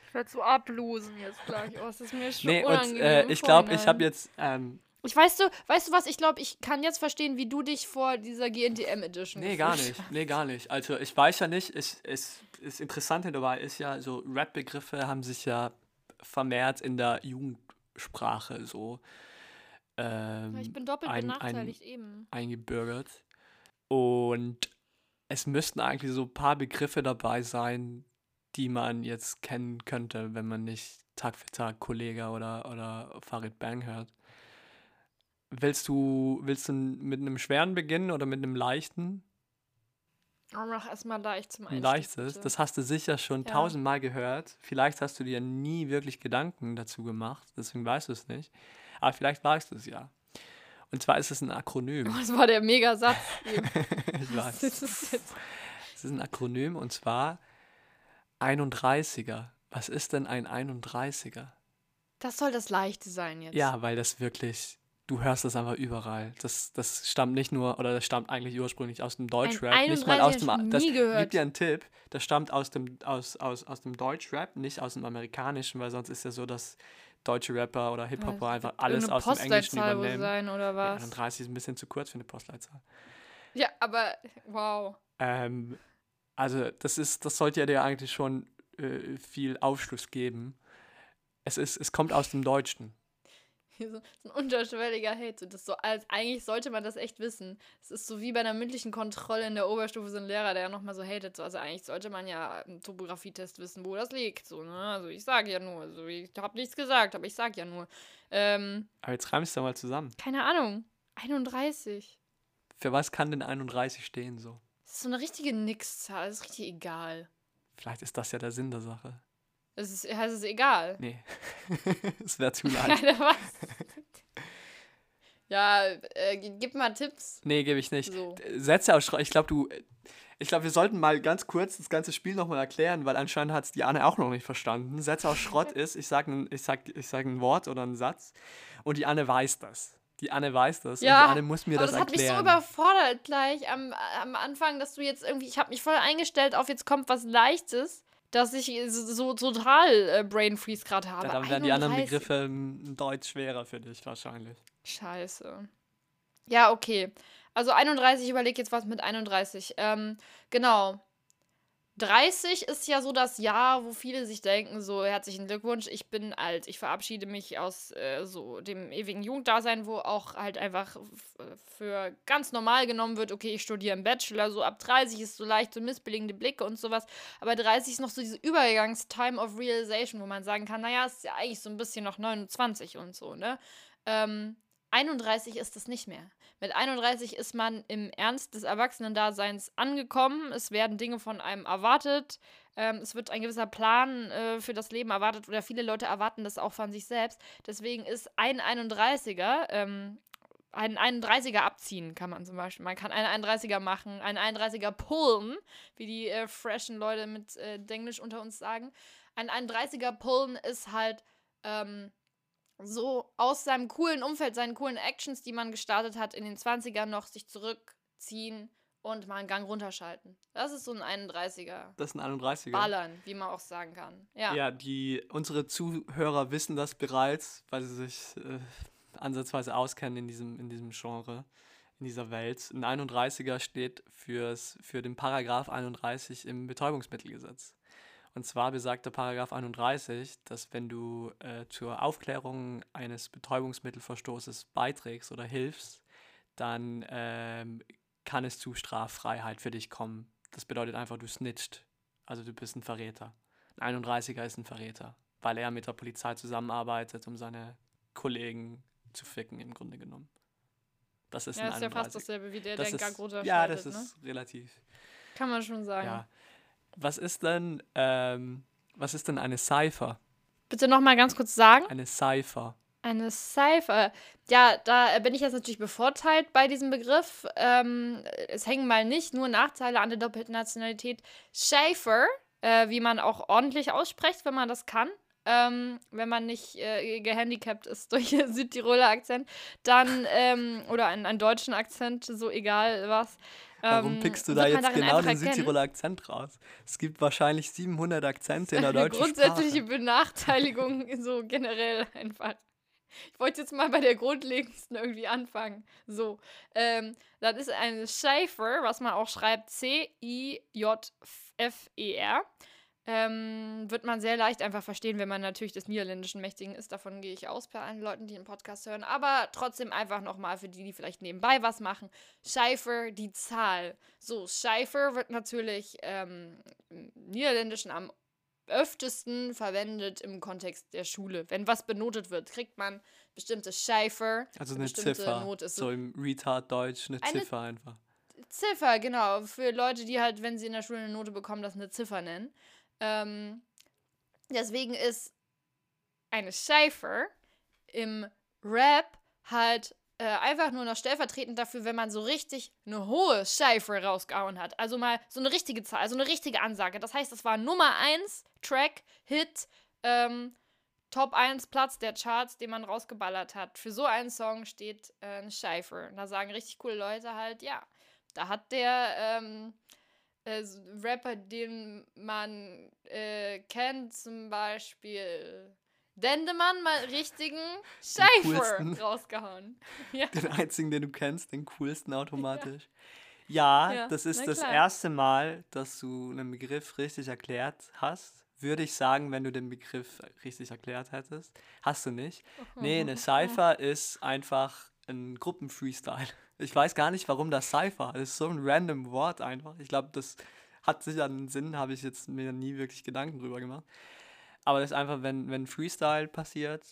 Ich werde so ablosen jetzt gleich. Oh, es ist mir schon Nee, und unangenehm. äh, im ich glaube, ich habe jetzt, ähm, Ich weißt du, weißt du was? Ich glaube, ich kann jetzt verstehen, wie du dich vor dieser GNTM Edition Nee, gar nicht. Nee, gar nicht. Also ich weiß ja nicht, es, es, das Interessante dabei ist ja, so Rap-Begriffe haben sich ja vermehrt in der Jugendsprache so ähm, hast. Ich bin doppelt ein- ein- benachteiligt eben. eingebürgert. Und es müssten eigentlich so ein paar Begriffe dabei sein, die man jetzt kennen könnte, wenn man nicht Tag für Tag Kollege oder, oder Farid Bang hört. Willst du, willst du mit einem schweren beginnen oder mit einem leichten? Aber mach erstmal leicht zum Ein Einstieg. leichtes, bitte. das hast du sicher schon Ja. tausendmal gehört. Vielleicht hast du dir nie wirklich Gedanken dazu gemacht, deswegen weißt du es nicht. Aber vielleicht weißt du es ja. Und zwar ist es ein Akronym. Oh, <laughs> das war der Megasatz. <laughs> ich weiß. ist? Es ist ein Akronym und zwar 31er. Was ist denn ein 31er? Das soll das Leichte sein jetzt. Ja, weil das wirklich, du hörst das einfach überall. Das, das stammt nicht nur, oder das stammt eigentlich ursprünglich aus dem Deutschrap. Ein nicht mal aus 31er dem, das gibt dir einen Tipp, das stammt aus dem, aus, aus, aus dem Deutschrap, nicht aus dem amerikanischen, weil sonst ist ja so, dass deutsche Rapper oder Hip-Hopper einfach alles aus dem Englischen übernehmen. sein oder Ja, was? 31 ist ein bisschen zu kurz für eine Postleitzahl. Ja, aber wow. Ähm, also das ist, das sollte ja dir eigentlich schon äh, viel Aufschluss geben. Es ist, es kommt aus dem Deutschen. <laughs> So, so ein unterschwelliger Hate. Das ist so, als, eigentlich sollte man das echt wissen. Es ist so wie bei einer mündlichen Kontrolle in der Oberstufe so ein Lehrer, der ja nochmal so hatet. So. Also eigentlich sollte man ja im Topografietest wissen, wo das liegt. So, ne? Also ich sage ja nur. Also ich habe nichts gesagt, aber ich sage ja nur. Ähm, Aber jetzt reimst du mal zusammen. keine Ahnung. 31. Für was kann denn 31 stehen so? Das ist so eine richtige Nix-Zahl. Das ist richtig egal. Vielleicht ist das ja der Sinn der Sache. Es ist, heißt es egal. Nee. <laughs> Es wäre zu <laughs> leicht. Keine was. ja, äh, gib mal Tipps. Nee, gebe ich nicht. So. Sätze ausschreiben. Ich glaube, du. Ich glaube, wir sollten mal ganz kurz das ganze Spiel nochmal erklären, weil anscheinend hat es die Anne auch noch nicht verstanden. Sätze aus Schrott <laughs> ist, ich sage ich sag, ich sag ein Wort oder einen Satz und die Anne weiß das. Die Anne weiß das Ja, und die Anne muss mir Aber das das, hat mich so erklären. überfordert gleich am, am Anfang, dass du jetzt irgendwie, ich habe mich voll eingestellt auf, jetzt kommt was Leichtes, dass ich so, so total äh, Brain Freeze gerade habe. ja, dann werden die anderen 31. Begriffe im Deutsch schwerer für dich wahrscheinlich. Scheiße. Ja, okay. Also 31, ich überlege jetzt was mit 31. Ähm, genau. 30 ist ja so das Jahr, wo viele sich denken, so herzlichen Glückwunsch, ich bin alt. Ich verabschiede mich aus äh, so dem ewigen Jugenddasein, wo auch halt einfach für ganz normal genommen wird, okay, ich studiere im Bachelor, so ab 30 ist so leicht so missbilligende Blicke und sowas. Aber 30 ist noch so diese Übergangs-Time of Realization, wo man sagen kann, naja, ist ja eigentlich so ein bisschen noch 29 und so, ne? Ähm, 31 ist es nicht mehr. Mit 31 ist man im Ernst des Erwachsenendaseins angekommen. Es werden Dinge von einem erwartet. Ähm, es wird ein gewisser Plan äh, für das Leben erwartet oder viele Leute erwarten das auch von sich selbst. Deswegen ist ein 31er, ähm, einen 31er abziehen kann man zum Beispiel. Man kann einen 31er machen, einen 31er pullen, wie die äh, freshen Leute mit äh, Denglisch unter uns sagen. Ein 31er pullen ist halt ähm, so aus seinem coolen Umfeld, seinen coolen Actions, die man gestartet hat, in den 20ern noch sich zurückziehen und mal einen Gang runterschalten. Das ist so ein 31er. Das sind 31er. Ballern, wie man auch sagen kann. Ja. Ja, die, unsere Zuhörer wissen das bereits, weil sie sich äh, ansatzweise auskennen in diesem, in diesem Genre, in dieser Welt. Ein 31er steht fürs, für den Paragraph 31 im Betäubungsmittelgesetz. Und zwar besagt der Paragraph 31, dass wenn du äh, zur Aufklärung eines Betäubungsmittelverstoßes beiträgst oder hilfst, dann ähm, kann es zu Straffreiheit für dich kommen. Das bedeutet einfach, du snitcht. Also du bist ein Verräter. Ein 31er ist ein Verräter, weil er mit der Polizei zusammenarbeitet, um seine Kollegen zu ficken, im Grunde genommen. Das ist Ja, ein ist ja 31. fast dasselbe wie der, Das der ist, runterschaltet. ja, das ne? ist relativ. Kann man schon sagen. Ja. Was ist denn, ähm, was ist denn eine Cypher? Bitte nochmal ganz kurz sagen. Eine Cypher. Eine Cypher. Ja, da bin ich jetzt natürlich bevorteilt bei diesem Begriff. Ähm, es hängen mal nicht nur Nachteile an der doppelten Nationalität. Schaefer, äh, wie man auch ordentlich ausspricht, wenn man das kann. Ähm, wenn man nicht äh, gehandicapt ist <laughs> durch Südtiroler Akzent, dann, ähm, oder einen, einen deutschen Akzent, so egal was. Warum ähm, pickst du da jetzt genau den erkennen. Südtiroler Akzent raus? Es gibt wahrscheinlich 700 Akzente in der <laughs> deutschen grundsätzliche Sprache. Benachteiligung, <laughs> so generell einfach. Ich wollte jetzt mal bei der grundlegendsten irgendwie anfangen. So, ähm, das ist ein Cypher, was man auch schreibt C-I-J-F-E-R. Ähm, wird man sehr leicht einfach verstehen, wenn man natürlich des Niederländischen mächtigen ist. Davon gehe ich aus bei allen Leuten, die den Podcast hören. Aber trotzdem einfach nochmal für die, die vielleicht nebenbei was machen. Cypher, die Zahl. So, Cypher wird natürlich ähm, im Niederländischen am öftesten verwendet im Kontext der Schule. Wenn was benotet wird, kriegt man bestimmte Cypher. Also eine Ziffer. Note. So im Retard-Deutsch eine, Eine- Ziffer einfach. Ziffer, genau. Für Leute, die halt, wenn sie in der Schule eine Note bekommen, das eine Ziffer nennen. Ähm, deswegen ist eine Cypher im Rap halt äh, einfach nur noch stellvertretend dafür, wenn man so richtig eine hohe Cypher rausgehauen hat. Also mal so eine richtige Zahl, also eine richtige Ansage. Das heißt, das war Nummer 1 Track, Hit, ähm, Top 1 Platz der Charts, den man rausgeballert hat. Für so einen Song steht äh, eine Cypher. Und da sagen richtig coole Leute halt, ja, da hat der ähm, äh, Rapper, den man äh, kennt, zum Beispiel Dendemann, mal richtigen Cypher coolsten. rausgehauen. <laughs> Ja. Den einzigen, den du kennst, den coolsten automatisch. Ja, Ja, das ist das erste Mal, dass du einen Begriff richtig erklärt hast. Würde ich sagen, wenn du den Begriff richtig erklärt hättest. Hast du nicht. Nee, eine <laughs> Cypher ist einfach ein Gruppenfreestyle. Ich weiß gar nicht, warum das Cypher. Das ist so ein random Wort einfach. Ich glaube, das hat sicher einen Sinn, habe ich jetzt mir nie wirklich Gedanken drüber gemacht. Aber das ist einfach, wenn, wenn Freestyle passiert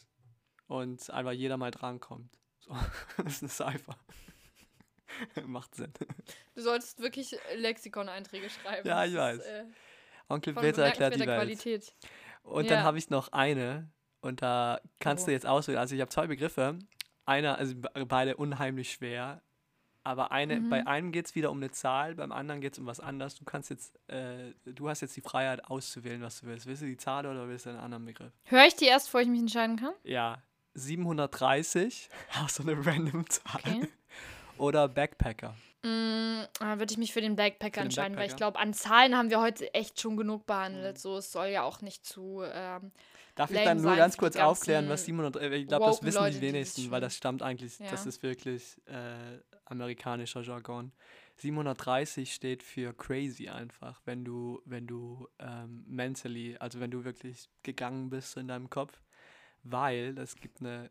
und einfach jeder mal drankommt. So, <laughs> das ist eine Cypher. <laughs> Macht Sinn. Du solltest wirklich Lexikon-Einträge schreiben. Ja, ich ist, weiß. äh, Onkel Peter erklärt die Welt. Qualität. Und Ja. dann habe ich noch eine und da kannst Oh. du jetzt auswählen. Also ich habe zwei Begriffe. Einer, also be- beide unheimlich schwer. Aber eine, Mhm. bei einem geht es wieder um eine Zahl, beim anderen geht es um was anderes. Du kannst jetzt, äh, du hast jetzt die Freiheit auszuwählen, was du willst. Willst du die Zahl oder willst du einen anderen Begriff? Höre ich die erst, bevor ich mich entscheiden kann? Ja, 730, <laughs> auch so eine random Zahl. Okay. <laughs> Oder Backpacker. Mm, da würde ich mich für den Backpacker Für den entscheiden, weil ich Backpacker? glaube, an Zahlen haben wir heute echt schon genug behandelt. Mhm. So, es soll ja auch nicht zu. Ähm, Darf ich dann nur ganz kurz aufklären, was ganzen 700, äh, ich glaube, das wissen Leute, die das wenigsten, weil das stammt eigentlich, das Ja. ist wirklich äh, amerikanischer Jargon. 730 steht für crazy einfach, wenn du, wenn du ähm, mentally, also wenn du wirklich gegangen bist in deinem Kopf, weil es gibt eine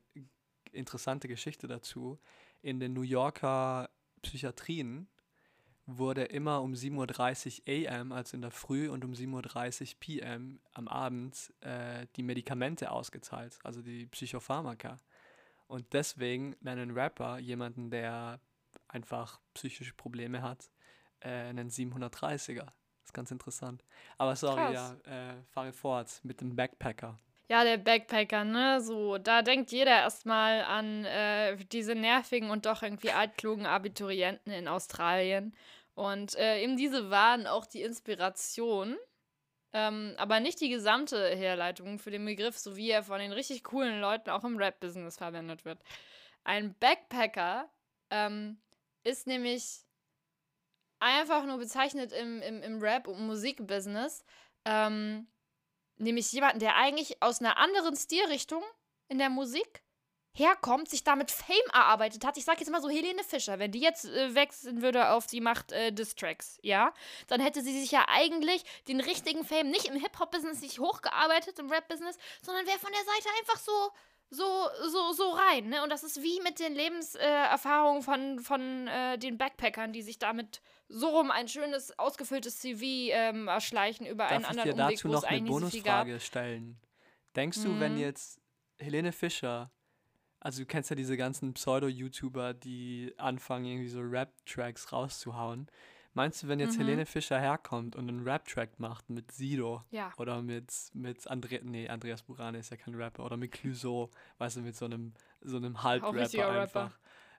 interessante Geschichte dazu. In den New Yorker Psychiatrien wurde immer um 7.30 Uhr am, also in der Früh, und um 7.30 Uhr pm am Abend äh, die Medikamente ausgezahlt, also die Psychopharmaka. Und deswegen nennen Rapper jemanden, der einfach psychische Probleme hat, äh, einen 730er. Das ist ganz interessant. Aber sorry, Krass. ja, äh, fahre fort mit dem Backpacker. ja, der Backpacker, ne? So, da denkt jeder erstmal an äh, diese nervigen und doch irgendwie altklugen Abiturienten in Australien. Und äh, eben diese waren auch die Inspiration, ähm, aber nicht die gesamte Herleitung für den Begriff, so wie er von den richtig coolen Leuten auch im Rap-Business verwendet wird. Ein Backpacker ähm, ist nämlich einfach nur bezeichnet im, im, im Rap- und Musikbusiness, ähm, nämlich jemanden, der eigentlich aus einer anderen Stilrichtung in der Musik herkommt, sich damit Fame erarbeitet hat. Ich sag jetzt mal so Helene Fischer, wenn die jetzt äh, wechseln würde auf die Macht äh, Distracks, ja, dann hätte sie sich ja eigentlich den richtigen Fame nicht im Hip-Hop-Business sich hochgearbeitet, im Rap-Business, sondern wäre von der Seite einfach so so, so, so rein, ne? Und das ist wie mit den Lebenserfahrungen äh, von, von äh, den Backpackern, die sich damit so rum ein schönes, ausgefülltes CV ähm, erschleichen über einen Darf ich anderen dir Umweg, dazu wo es noch eine. Bonusfrage stellen? Denkst du, wenn Mhm. jetzt Helene Fischer, also du kennst ja diese ganzen Pseudo-YouTuber, die anfangen, irgendwie so Rap-Tracks rauszuhauen. Meinst du, wenn jetzt Mhm. Helene Fischer herkommt und einen Rap-Track macht mit Sido Ja. oder mit, mit Andre nee, Andreas Burane ist ja kein Rapper, oder mit Clouseau, weißt du, mit so einem, so einem Halbrapper einfach.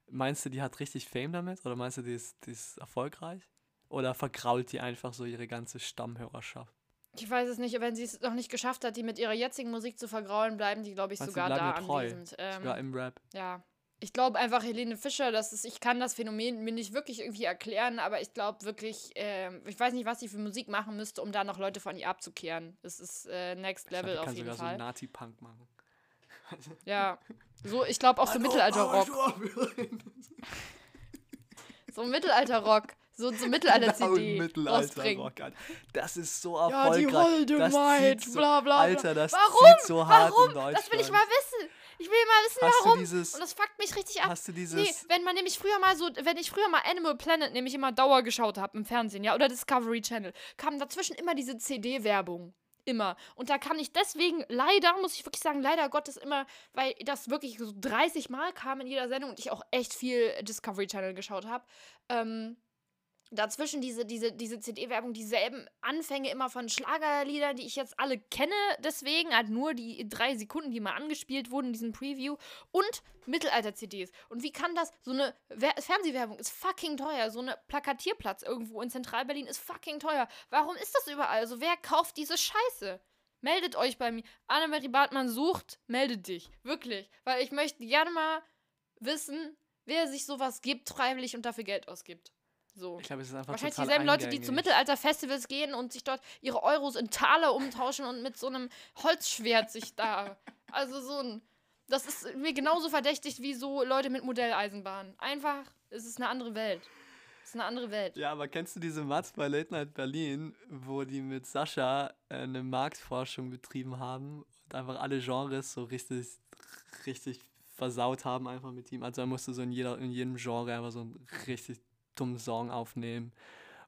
Meinst du, die hat richtig Fame damit? Oder meinst du, die ist, die ist erfolgreich? Oder vergrault die einfach so ihre ganze Stammhörerschaft? Ich weiß es nicht, wenn sie es noch nicht geschafft hat, die mit ihrer jetzigen Musik zu vergraulen, bleiben die, glaube ich, Meinst sogar da treu? anwesend. Ähm, Sogar im Rap. ja. Ich glaube einfach, Helene Fischer, das ist, ich kann das Phänomen mir nicht wirklich irgendwie erklären, aber ich glaube wirklich, ähm, ich weiß nicht, was sie für Musik machen müsste, um da noch Leute von ihr abzukehren. Es ist äh, Next Ich glaub, Level die auf kann jeden sogar so Fall. Nazi-Punk machen. Ja. So, ich glaube auch so Mittelalter-Rock. So Mittelalter-Rock. So, so Mittelalter-CD. <laughs> Genau, Mittelalter-Rock. Alter. Das ist so Ja, die erfolgreich. holde das Maid, so, bla, bla, bla. Alter, das Warum? so hart Warum? in Deutschland. Das will ich mal wissen. Ich will mal wissen, Hast warum. dieses- Und das fuckt mich richtig ab. Hast du dieses... Nee, wenn man nämlich früher mal so, wenn ich früher mal Animal Planet nämlich immer Dauer geschaut habe im Fernsehen, ja, oder Discovery Channel, kam dazwischen immer diese CD-Werbung. Immer. Und da kann ich deswegen leider, muss ich wirklich sagen, leider Gottes immer, weil das wirklich so 30 Mal kam in jeder Sendung und ich auch echt viel Discovery Channel geschaut habe, ähm, dazwischen diese, diese, diese CD-Werbung, dieselben Anfänge immer von Schlagerliedern, die ich jetzt alle kenne, deswegen halt nur die drei Sekunden, die mal angespielt wurden in diesem Preview und Mittelalter-CDs. Und wie kann das, so eine Wer Fernsehwerbung ist fucking teuer, so eine Plakatierplatz irgendwo in Zentralberlin ist fucking teuer. Warum ist das überall? Also wer kauft diese Scheiße? Meldet euch bei mir. Annemarie Bartmann sucht, meldet dich. Wirklich. Weil ich möchte gerne mal wissen, wer sich sowas gibt, freiwillig und dafür Geld ausgibt. So. Ich glaube, es ist einfach Wahrscheinlich dieselben Leute, die zu eingängig. Mittelalter-Festivals gehen und sich dort ihre Euros in Taler umtauschen und mit so einem Holzschwert sich da. <laughs> Also so ein. Das ist mir genauso verdächtig wie so Leute mit Modelleisenbahnen. Einfach, es ist eine andere Welt. Es ist eine andere Welt. Ja, aber kennst du diese Mats bei Late Night Berlin, wo die mit Sascha äh, eine Marktforschung betrieben haben und einfach alle Genres so richtig, richtig versaut haben einfach mit ihm. Also er musste so in, jeder, in jedem Genre einfach so einen richtig dummen Song aufnehmen.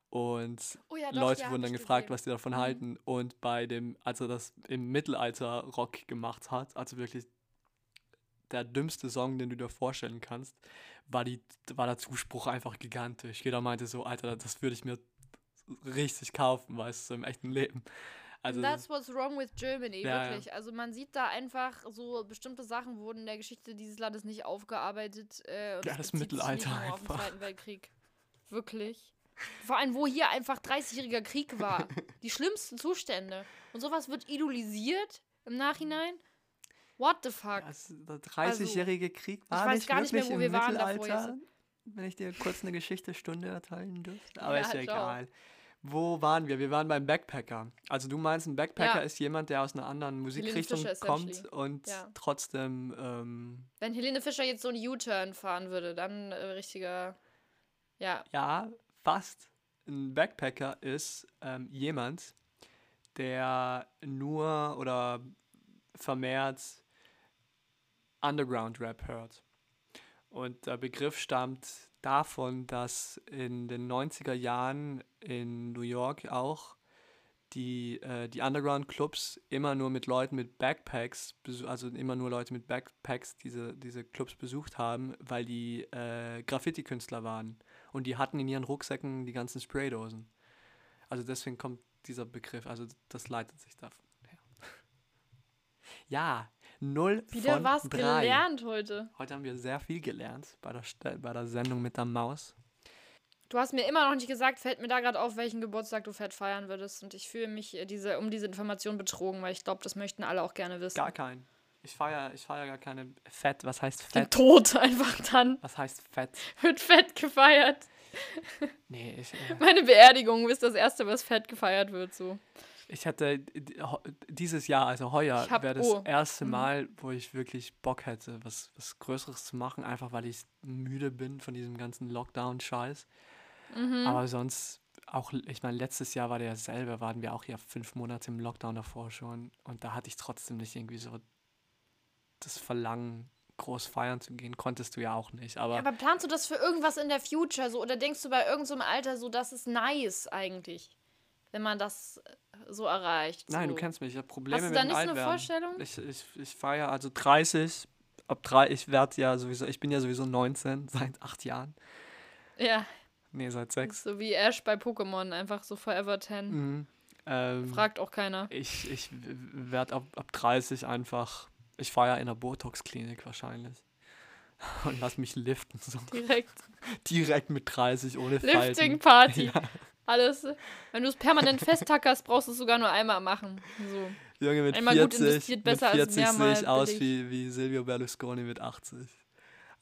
Und Oh ja, doch, Leute ja, wurden dann gefragt, gesehen. was die davon Mhm. halten. Und bei dem, als er das im Mittelalter Rock gemacht hat, also wirklich der dümmste Song, den du dir vorstellen kannst, war, die, war der Zuspruch einfach gigantisch. Jeder meinte so, Alter, das würde ich mir richtig kaufen, weißt du, im echten Leben. Also, That's what's wrong with Germany, Ja, ja. wirklich. Also man sieht da einfach so bestimmte Sachen wurden in der Geschichte dieses Landes nicht aufgearbeitet. Äh, Ja, das Mittelalter einfach. Zweiten Weltkrieg. Wirklich. Vor allem, wo hier einfach 30-jähriger Krieg war. Die schlimmsten Zustände. Und sowas wird idolisiert im Nachhinein. What the fuck? das, der 30-jährige Krieg war weiß nicht gar nicht mehr, wo wir waren davor wenn ich dir kurz eine Geschichtesstunde erteilen dürfte. Aber Ja, ist ja ciao. egal. Wo waren wir? Wir waren beim Backpacker. Also du meinst, ein Backpacker Ja. ist jemand, der aus einer anderen Musikrichtung kommt und Ja. trotzdem ähm, Wenn Helene Fischer jetzt so einen U-Turn fahren würde, dann äh, richtiger. Ja. Ja, fast. Ein Backpacker ist ähm, jemand, der nur oder vermehrt Underground-Rap hört. Und der Begriff stammt davon, dass in den 90er Jahren in New York auch die, äh, die Underground-Clubs immer nur mit Leuten mit Backpacks, also immer nur Leute mit Backpacks diese, diese Clubs besucht haben, weil die äh, Graffiti-Künstler waren. Und die hatten in ihren Rucksäcken die ganzen Spraydosen. Also deswegen kommt dieser Begriff, also das leitet sich davon her. <laughs> Ja, 0 Wieder von was 3. gelernt heute. Heute haben wir sehr viel gelernt bei der, bei der Sendung mit der Maus. Du hast mir immer noch nicht gesagt, fällt mir da gerade auf, welchen Geburtstag du fett feiern würdest. Und ich fühle mich äh, diese, um diese Information betrogen, weil ich glaube, das möchten alle auch gerne wissen. Gar keinen. Ich feiere ich feier gar keine Fett. Was heißt Den Fett? Tod <laughs> einfach dann. Was heißt Fett? Wird fett gefeiert. Nee, ich, äh, <laughs> Meine Beerdigung ist das erste, was fett gefeiert wird, so. ich hatte dieses Jahr, also heuer, wäre das oh. erste Mhm. Mal, wo ich wirklich Bock hätte, was, was Größeres zu machen, einfach weil ich müde bin von diesem ganzen Lockdown-Scheiß. Mhm. Aber sonst auch, ich meine, letztes Jahr war der selber, waren wir auch ja fünf Monate im Lockdown davor schon. Und da hatte ich trotzdem nicht irgendwie so das Verlangen, groß feiern zu gehen. Konntest du ja auch nicht. Aber, Aber planst du das für irgendwas in der Future so? Oder denkst du bei irgendeinem so Alter so, das ist nice eigentlich, wenn man das äh, so erreicht? nein, so. du kennst mich, ich habe Probleme Hast du mit da nicht so eine Altwerden. Vorstellung? Ich, ich, ich feiere also 30, ab drei, ich werde ja sowieso, ich bin ja sowieso 19 <laughs> seit acht Jahren. Ja, Nee, seit sechs. so wie Ash bei Pokémon, einfach so Forever 10. Mhm. Ähm, Fragt auch keiner. ich ich werde ab, ab 30 einfach, ich feiere in der Botox-Klinik wahrscheinlich. <laughs> Und lass mich liften. So. Direkt. <laughs> Direkt mit 30 ohne. Lifting-Party. <laughs> Ja. Alles. Wenn du es permanent festhackerst, brauchst du es sogar nur einmal machen. So. Junge, mit Einmal gut 40, investiert, besser mit als 40 sehe ich aus wie, wie Silvio Berlusconi mit 80.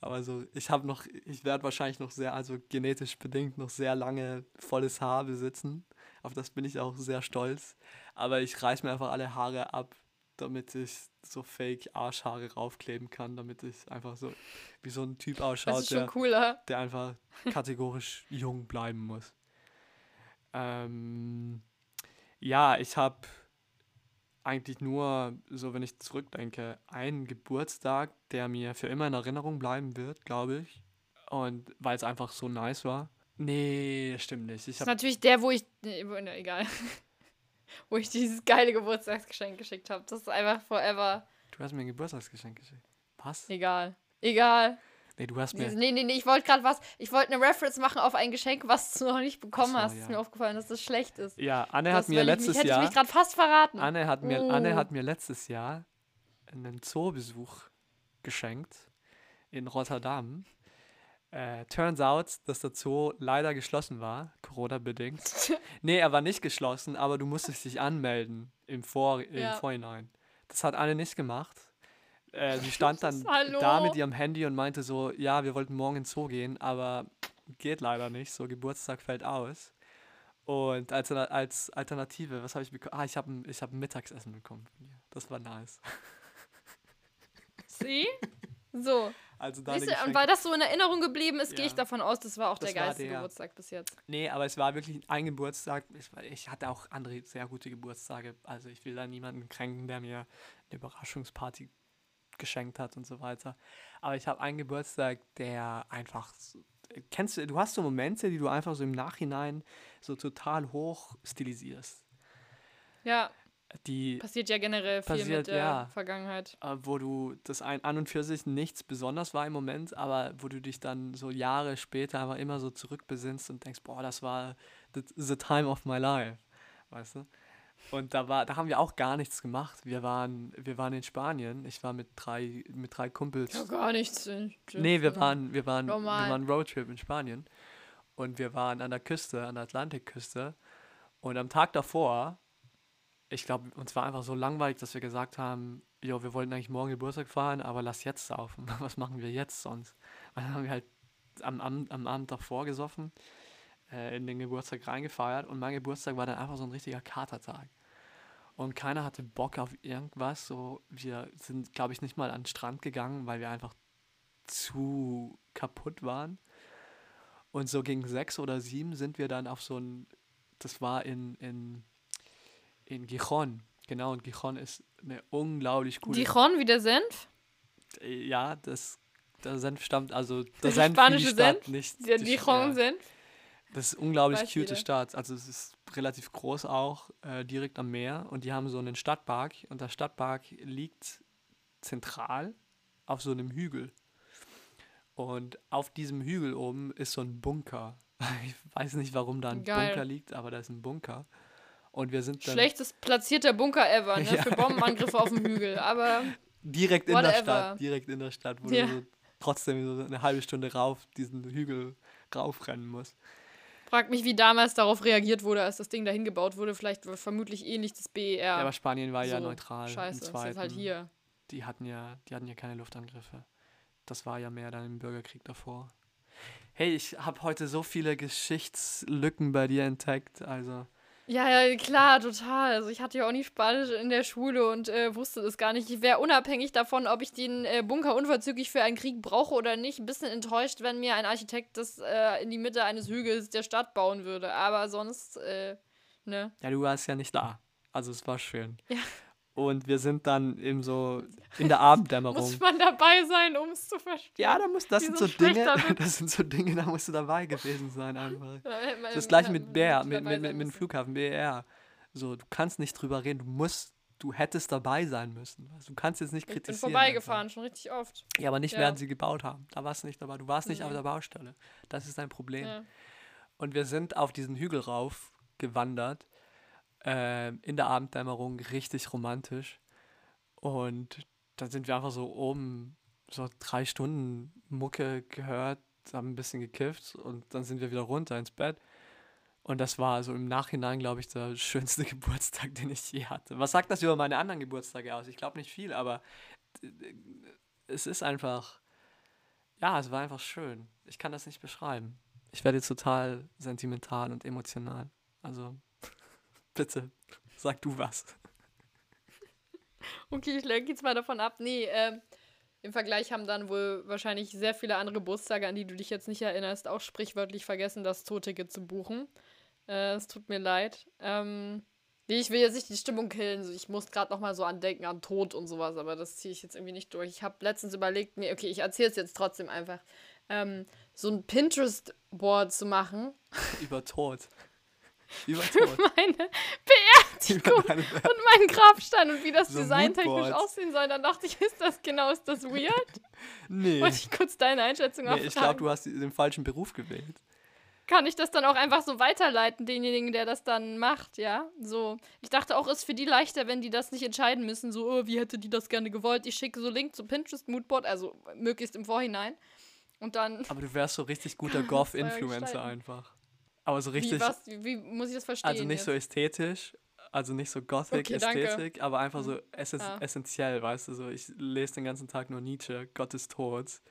Aber so, ich habe noch, ich werde wahrscheinlich noch sehr, also genetisch bedingt noch sehr lange volles Haar besitzen. Auf das bin ich auch sehr stolz. Aber ich reiß mir einfach alle Haare ab, damit ich so fake Arschhaare raufkleben kann, damit ich einfach so wie so ein Typ ausschaut, Das ist schon der, cooler. der einfach kategorisch <laughs> jung bleiben muss. Ähm, ja, ich habe eigentlich nur, so wenn ich zurückdenke, einen Geburtstag, der mir für immer in Erinnerung bleiben wird, glaube ich. Und weil es einfach so nice war. Nee, stimmt nicht. Ich Das ist natürlich der, wo ich. Nee, ne, egal. <laughs> wo ich dieses geile Geburtstagsgeschenk geschickt habe. Das ist einfach forever. Du hast mir ein Geburtstagsgeschenk geschickt. Was? Egal. Egal. Nee, du hast mir. Nee, nee, nee, ich wollte gerade was. Ich wollte eine Reference machen auf ein Geschenk, was du noch nicht bekommen so, hast. ja. Ist mir aufgefallen, dass das schlecht ist. Ja, Anne Das, hat mir letztes mich, hätte Jahr. ich mich gerade fast verraten. Anne hat, mir, Anne Oh. hat mir letztes Jahr einen Zoobesuch geschenkt in Rotterdam. Äh, turns out, dass der Zoo leider geschlossen war, Corona-bedingt. <laughs> nee, er war nicht geschlossen, aber du musstest dich anmelden im, Vor im Ja. Vorhinein. Das hat Anne nicht gemacht. Äh, sie <laughs> stand dann <laughs> da mit ihrem Handy und meinte so, ja, wir wollten morgen ins Zoo gehen, aber geht leider nicht, so Geburtstag fällt aus. Und als, als Alternative, was habe ich bekommen? Ah, ich habe ein, ich hab ein Mittagsessen bekommen. Das war nice. Sie? So. Also deine Siehst du, weil das so in Erinnerung geblieben ist, gehe ich Ja. davon aus, das war auch Das der geilste der. Geburtstag bis jetzt. Nee, aber es war wirklich ein Geburtstag. Ich, ich hatte auch andere sehr gute Geburtstage. Also ich will da niemanden kränken, der mir eine Überraschungsparty geschenkt hat und so weiter. Aber ich habe einen Geburtstag, der einfach. Kennst du, du hast so Momente, die du einfach so im Nachhinein so total hoch stilisierst. Ja, Die, passiert ja generell viel Passiert, mit der ja. Vergangenheit. äh, wo du das ein, an und für sich nichts besonders war im Moment, aber wo du dich dann so Jahre später aber immer so zurückbesinnst und denkst, boah, das war the, the time of my life, weißt du? Und da war, da haben wir auch gar nichts gemacht. Wir waren, wir waren in Spanien. Ich war mit drei, mit drei Kumpels. Ja, gar nichts. äh, Nee, wir waren, wir waren, wir Normal. waren Roadtrip in Spanien. Und wir waren an der Küste, an der Atlantikküste. Und am Tag davor, ich glaube, uns war einfach so langweilig, dass wir gesagt haben, jo, wir wollten eigentlich morgen Geburtstag feiern, aber lass jetzt saufen. <laughs> Was machen wir jetzt sonst? Und dann haben wir halt am, am, am Abend davor gesoffen, äh, in den Geburtstag reingefeiert und mein Geburtstag war dann einfach so ein richtiger Katertag. Und keiner hatte Bock auf irgendwas. So, wir sind, glaube ich, nicht mal an den Strand gegangen, weil wir einfach zu kaputt waren. Und so gegen sechs oder sieben sind wir dann auf so ein, das war in, in, in Gijon. Genau, und Gijon ist eine unglaublich coole. Dijon wie der Senf? Ja, das, der Senf stammt, also der Der Senf spanische Senf? nicht Der Dijon-Senf? Das ist unglaublich Weiß cute. Stadt. Also es ist relativ groß auch, äh, direkt am Meer. Und die haben so einen Stadtpark. Und der Stadtpark liegt zentral auf so einem Hügel. Und auf diesem Hügel oben ist so ein Bunker. <laughs> Ich weiß nicht, warum da ein Geil. Bunker liegt, aber da ist ein Bunker. Und wir sind dann Schlechtest platzierter Bunker ever, ne? <laughs> Ja. Für Bombenangriffe auf dem Hügel. Aber direkt in der whatever. Stadt. Direkt in der Stadt, wo Ja. du so trotzdem so eine halbe Stunde rauf diesen Hügel raufrennen musst. frag mich, wie damals darauf reagiert wurde, als das Ding dahin gebaut wurde. Vielleicht war vermutlich eh nicht das BER. Ja, aber Spanien war ja so. neutral. im Scheiße, ist jetzt halt hier. die hatten ja, die hatten ja keine Luftangriffe. Das war ja mehr dann im Bürgerkrieg davor. Hey, ich habe heute so viele Geschichtslücken bei dir entdeckt. Also, Ja, ja, klar, total. Also ich hatte ja auch nie Spanisch in der Schule und äh, wusste das gar nicht. Ich wäre unabhängig davon, ob ich den äh, Bunker unverzüglich für einen Krieg brauche oder nicht, ein bisschen enttäuscht, wenn mir ein Architekt das äh, in die Mitte eines Hügels der Stadt bauen würde. Aber sonst, äh, ne? ja, du warst ja nicht da. Also, es war schön. Ja. Und wir sind dann eben so in der Abenddämmerung. Muss man dabei sein, um es zu verstehen. ja, da muss, das sind so Dinge, <laughs> das sind so Dinge, da musst du dabei gewesen sein einfach. Da Das gleiche mit dabei mit, mit, mit, mit dem. Flughafen BER. So, du kannst nicht drüber reden, du musst, du hättest dabei sein müssen. Also, du kannst jetzt nicht Ich bin kritisieren. vorbeigefahren, schon richtig oft. Einfach. Ja, aber nicht, Ja. während sie gebaut haben. Da warst du nicht dabei. Du warst nicht auf Nee. der Baustelle. Das ist dein Problem. Ja. Und wir sind auf diesen Hügel rauf gewandert, ähm, in der Abenddämmerung, richtig romantisch. Und dann sind wir einfach so oben, so drei Stunden Mucke gehört, haben ein bisschen gekifft und dann sind wir wieder runter ins Bett. Und das war so im Nachhinein, glaube ich, der schönste <laughs> Geburtstag, den ich je hatte. Was sagt das über meine anderen Geburtstage aus? Ich glaube nicht viel, aber äh, es ist einfach, ja, es war einfach schön. Ich kann das nicht beschreiben. Ich werde total sentimental und emotional. Also, bitte, sag du was. <laughs> Okay, ich lenke jetzt mal davon ab. Nee, ähm, im Vergleich haben dann wohl wahrscheinlich sehr viele andere Geburtstage, an die du dich jetzt nicht erinnerst, auch sprichwörtlich vergessen, das Zooticket zu buchen. Äh, es tut mir leid. Ähm, nee, ich will jetzt nicht die Stimmung killen. Ich muss gerade noch mal so andenken an Tod und sowas, aber das ziehe ich jetzt irgendwie nicht durch. Ich habe letztens überlegt, mir, okay, ich erzähle es jetzt trotzdem einfach, ähm, so ein Pinterest-Board zu machen Über Tod. Für <laughs> meine Beerdigung deine und meinen Grabstein und wie das So designtechnisch aussehen soll. Dann dachte ich, ist das genau, ist das weird? <laughs> Nee. Wollte ich kurz deine Einschätzung nee ich glaube, abfragen. du hast den falschen Beruf gewählt. Kann ich das dann auch einfach so weiterleiten, denjenigen, der das dann macht, ja? So. Ich dachte auch, ist für die leichter, wenn die das nicht entscheiden müssen, so, oh, wie hätte die das gerne gewollt? Ich schicke so Link zu Pinterest Moodboard, also möglichst im Vorhinein. Und dann. Aber du wärst so richtig guter <laughs> Goth-Influencer gestalten. einfach. Aber so Wie, richtig, was, wie, wie muss ich das verstehen? also nicht jetzt? so ästhetisch, also nicht so Okay. Gothic-Ästhetik, aber einfach so essen Ja. essentiell, weißt du, so ich lese den ganzen Tag nur Nietzsche, Gott ist tot.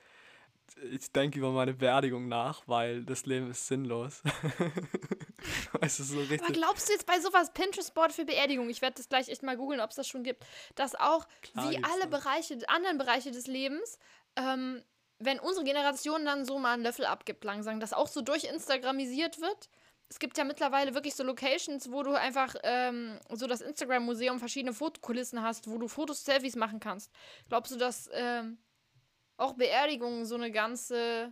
Ich denke über meine Beerdigung nach, weil das Leben ist sinnlos. <laughs> weißt du, so Aber richtig. glaubst du jetzt bei sowas Pinterest-Board für Beerdigung, ich werde das gleich echt mal googeln, ob es das schon gibt, dass auch Klar wie alle das. Bereiche, anderen Bereiche des Lebens, ähm, wenn unsere Generation dann so mal einen Löffel abgibt, langsam, das auch so durch Instagramisiert wird. Es gibt ja mittlerweile wirklich so Locations, wo du einfach ähm, so das Instagram-Museum verschiedene Fotokulissen hast, wo du Fotos, Selfies machen kannst. Glaubst du, dass ähm, auch Beerdigungen so eine ganze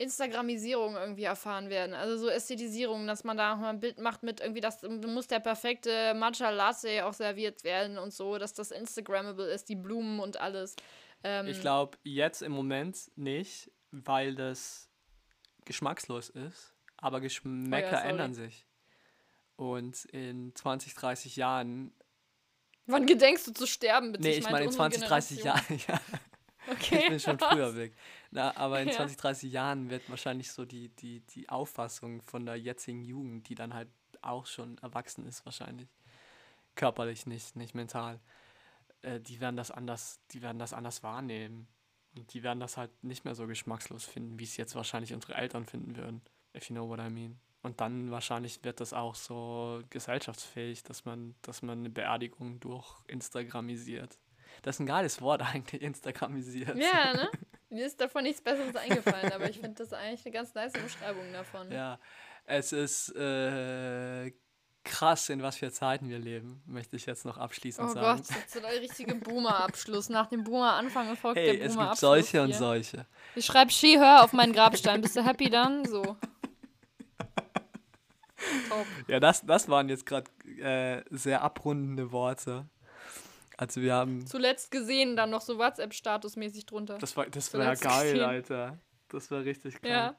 Instagramisierung irgendwie erfahren werden. Also so Ästhetisierung, dass man da auch mal ein Bild macht mit irgendwie, das muss der perfekte Matcha Latte auch serviert werden und so, dass das Instagrammable ist, die Blumen und alles. Ähm, Ich glaube, jetzt im Moment nicht, weil das geschmackslos ist, aber Geschmäcker Oh sorry. ändern sich. Und in 20, 30 Jahren, wann gedenkst du zu sterben, bitte? nee, ich meine in unsere 20, 30 Generation. Jahren, <laughs> ja, Okay. ich bin schon früher <laughs> weg. Na, aber in Ja. 20, 30 Jahren wird wahrscheinlich so die, die, die Auffassung von der jetzigen Jugend, die dann halt auch schon erwachsen ist wahrscheinlich, körperlich nicht, nicht mental, äh, die werden das anders, die werden das anders wahrnehmen. Und die werden das halt nicht mehr so geschmackslos finden, wie es jetzt wahrscheinlich unsere Eltern finden würden, if you know what I mean. Und dann wahrscheinlich wird das auch so gesellschaftsfähig, dass man, dass man eine Beerdigung durch Instagramisiert. Das ist ein geiles Wort <laughs> eigentlich, Instagramisiert. Ja, <laughs> ne? Mir ist davon nichts Besseres eingefallen, aber ich finde das eigentlich eine ganz nice Beschreibung davon. Ja, es ist äh, krass, in was für Zeiten wir leben, möchte ich jetzt noch abschließend Oh sagen. Gott, jetzt so der richtige Boomer-Abschluss. Nach dem Boomer-Anfang <laughs> folgt Hey, der es Boomer-Abschluss. gibt solche und hier. solche. Ich schreibe She, Her auf meinen Grabstein. Bist du happy dann? So. <laughs> Top. Ja, das, das waren jetzt gerade äh, sehr abrundende Worte. Also wir haben, Zuletzt gesehen, dann noch so WhatsApp-Statusmäßig drunter. das war, das war geil, gesehen. Alter. Das war richtig geil. ja,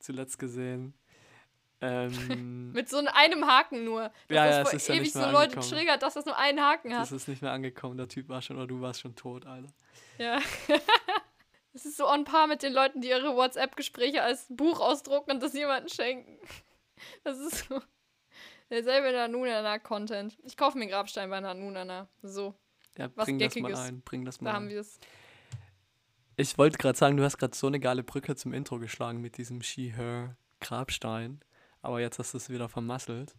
Zuletzt gesehen. Ähm, <laughs> mit so einem Haken nur. Dass Ja, das ja, es ist ja ewig nicht so mehr Leute angekommen. triggert, dass das nur einen Haken hat. das ist nicht mehr angekommen, der Typ war schon, oder du warst schon tot, Alter. Ja. <laughs> Es ist so on par mit den Leuten, die ihre WhatsApp-Gespräche als Buch ausdrucken und das jemandem schenken. <laughs> Das ist so derselbe Nanunana-Content. Ich kaufe mir einen Grabstein bei Nanunana. So, Ja, bring das mal ein, bring das mal da haben ein. wir es. Ich wollte gerade sagen, du hast gerade so eine geile Brücke zum Intro geschlagen mit diesem She-Her-Grabstein. Aber jetzt hast du es wieder vermasselt.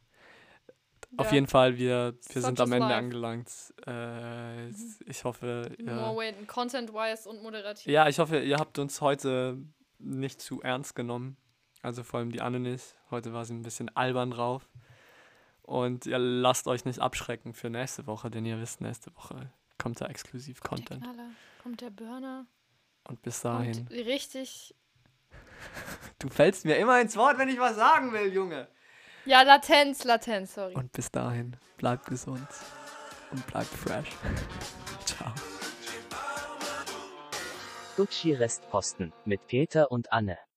Auf Ja. jeden Fall, wir, wir Such sind am Ende life. angelangt. Äh, ich hoffe, More ihr, content-wise und moderativ. ja, ich hoffe, ihr habt uns heute nicht zu ernst genommen. Also vor allem die Anne nicht. Heute war sie ein bisschen albern drauf. Und ihr lasst euch nicht abschrecken für nächste Woche, denn ihr wisst, nächste Woche kommt da exklusiv Der Content. Knaller, kommt der Burner. Und bis dahin. Kommt richtig. <laughs> Du fällst mir immer ins Wort, wenn ich was sagen will, Junge. Ja, Latenz, Latenz, sorry. Und bis dahin, bleibt gesund und bleibt fresh. <laughs> Ciao. Gucci Restposten mit Peter und Anne.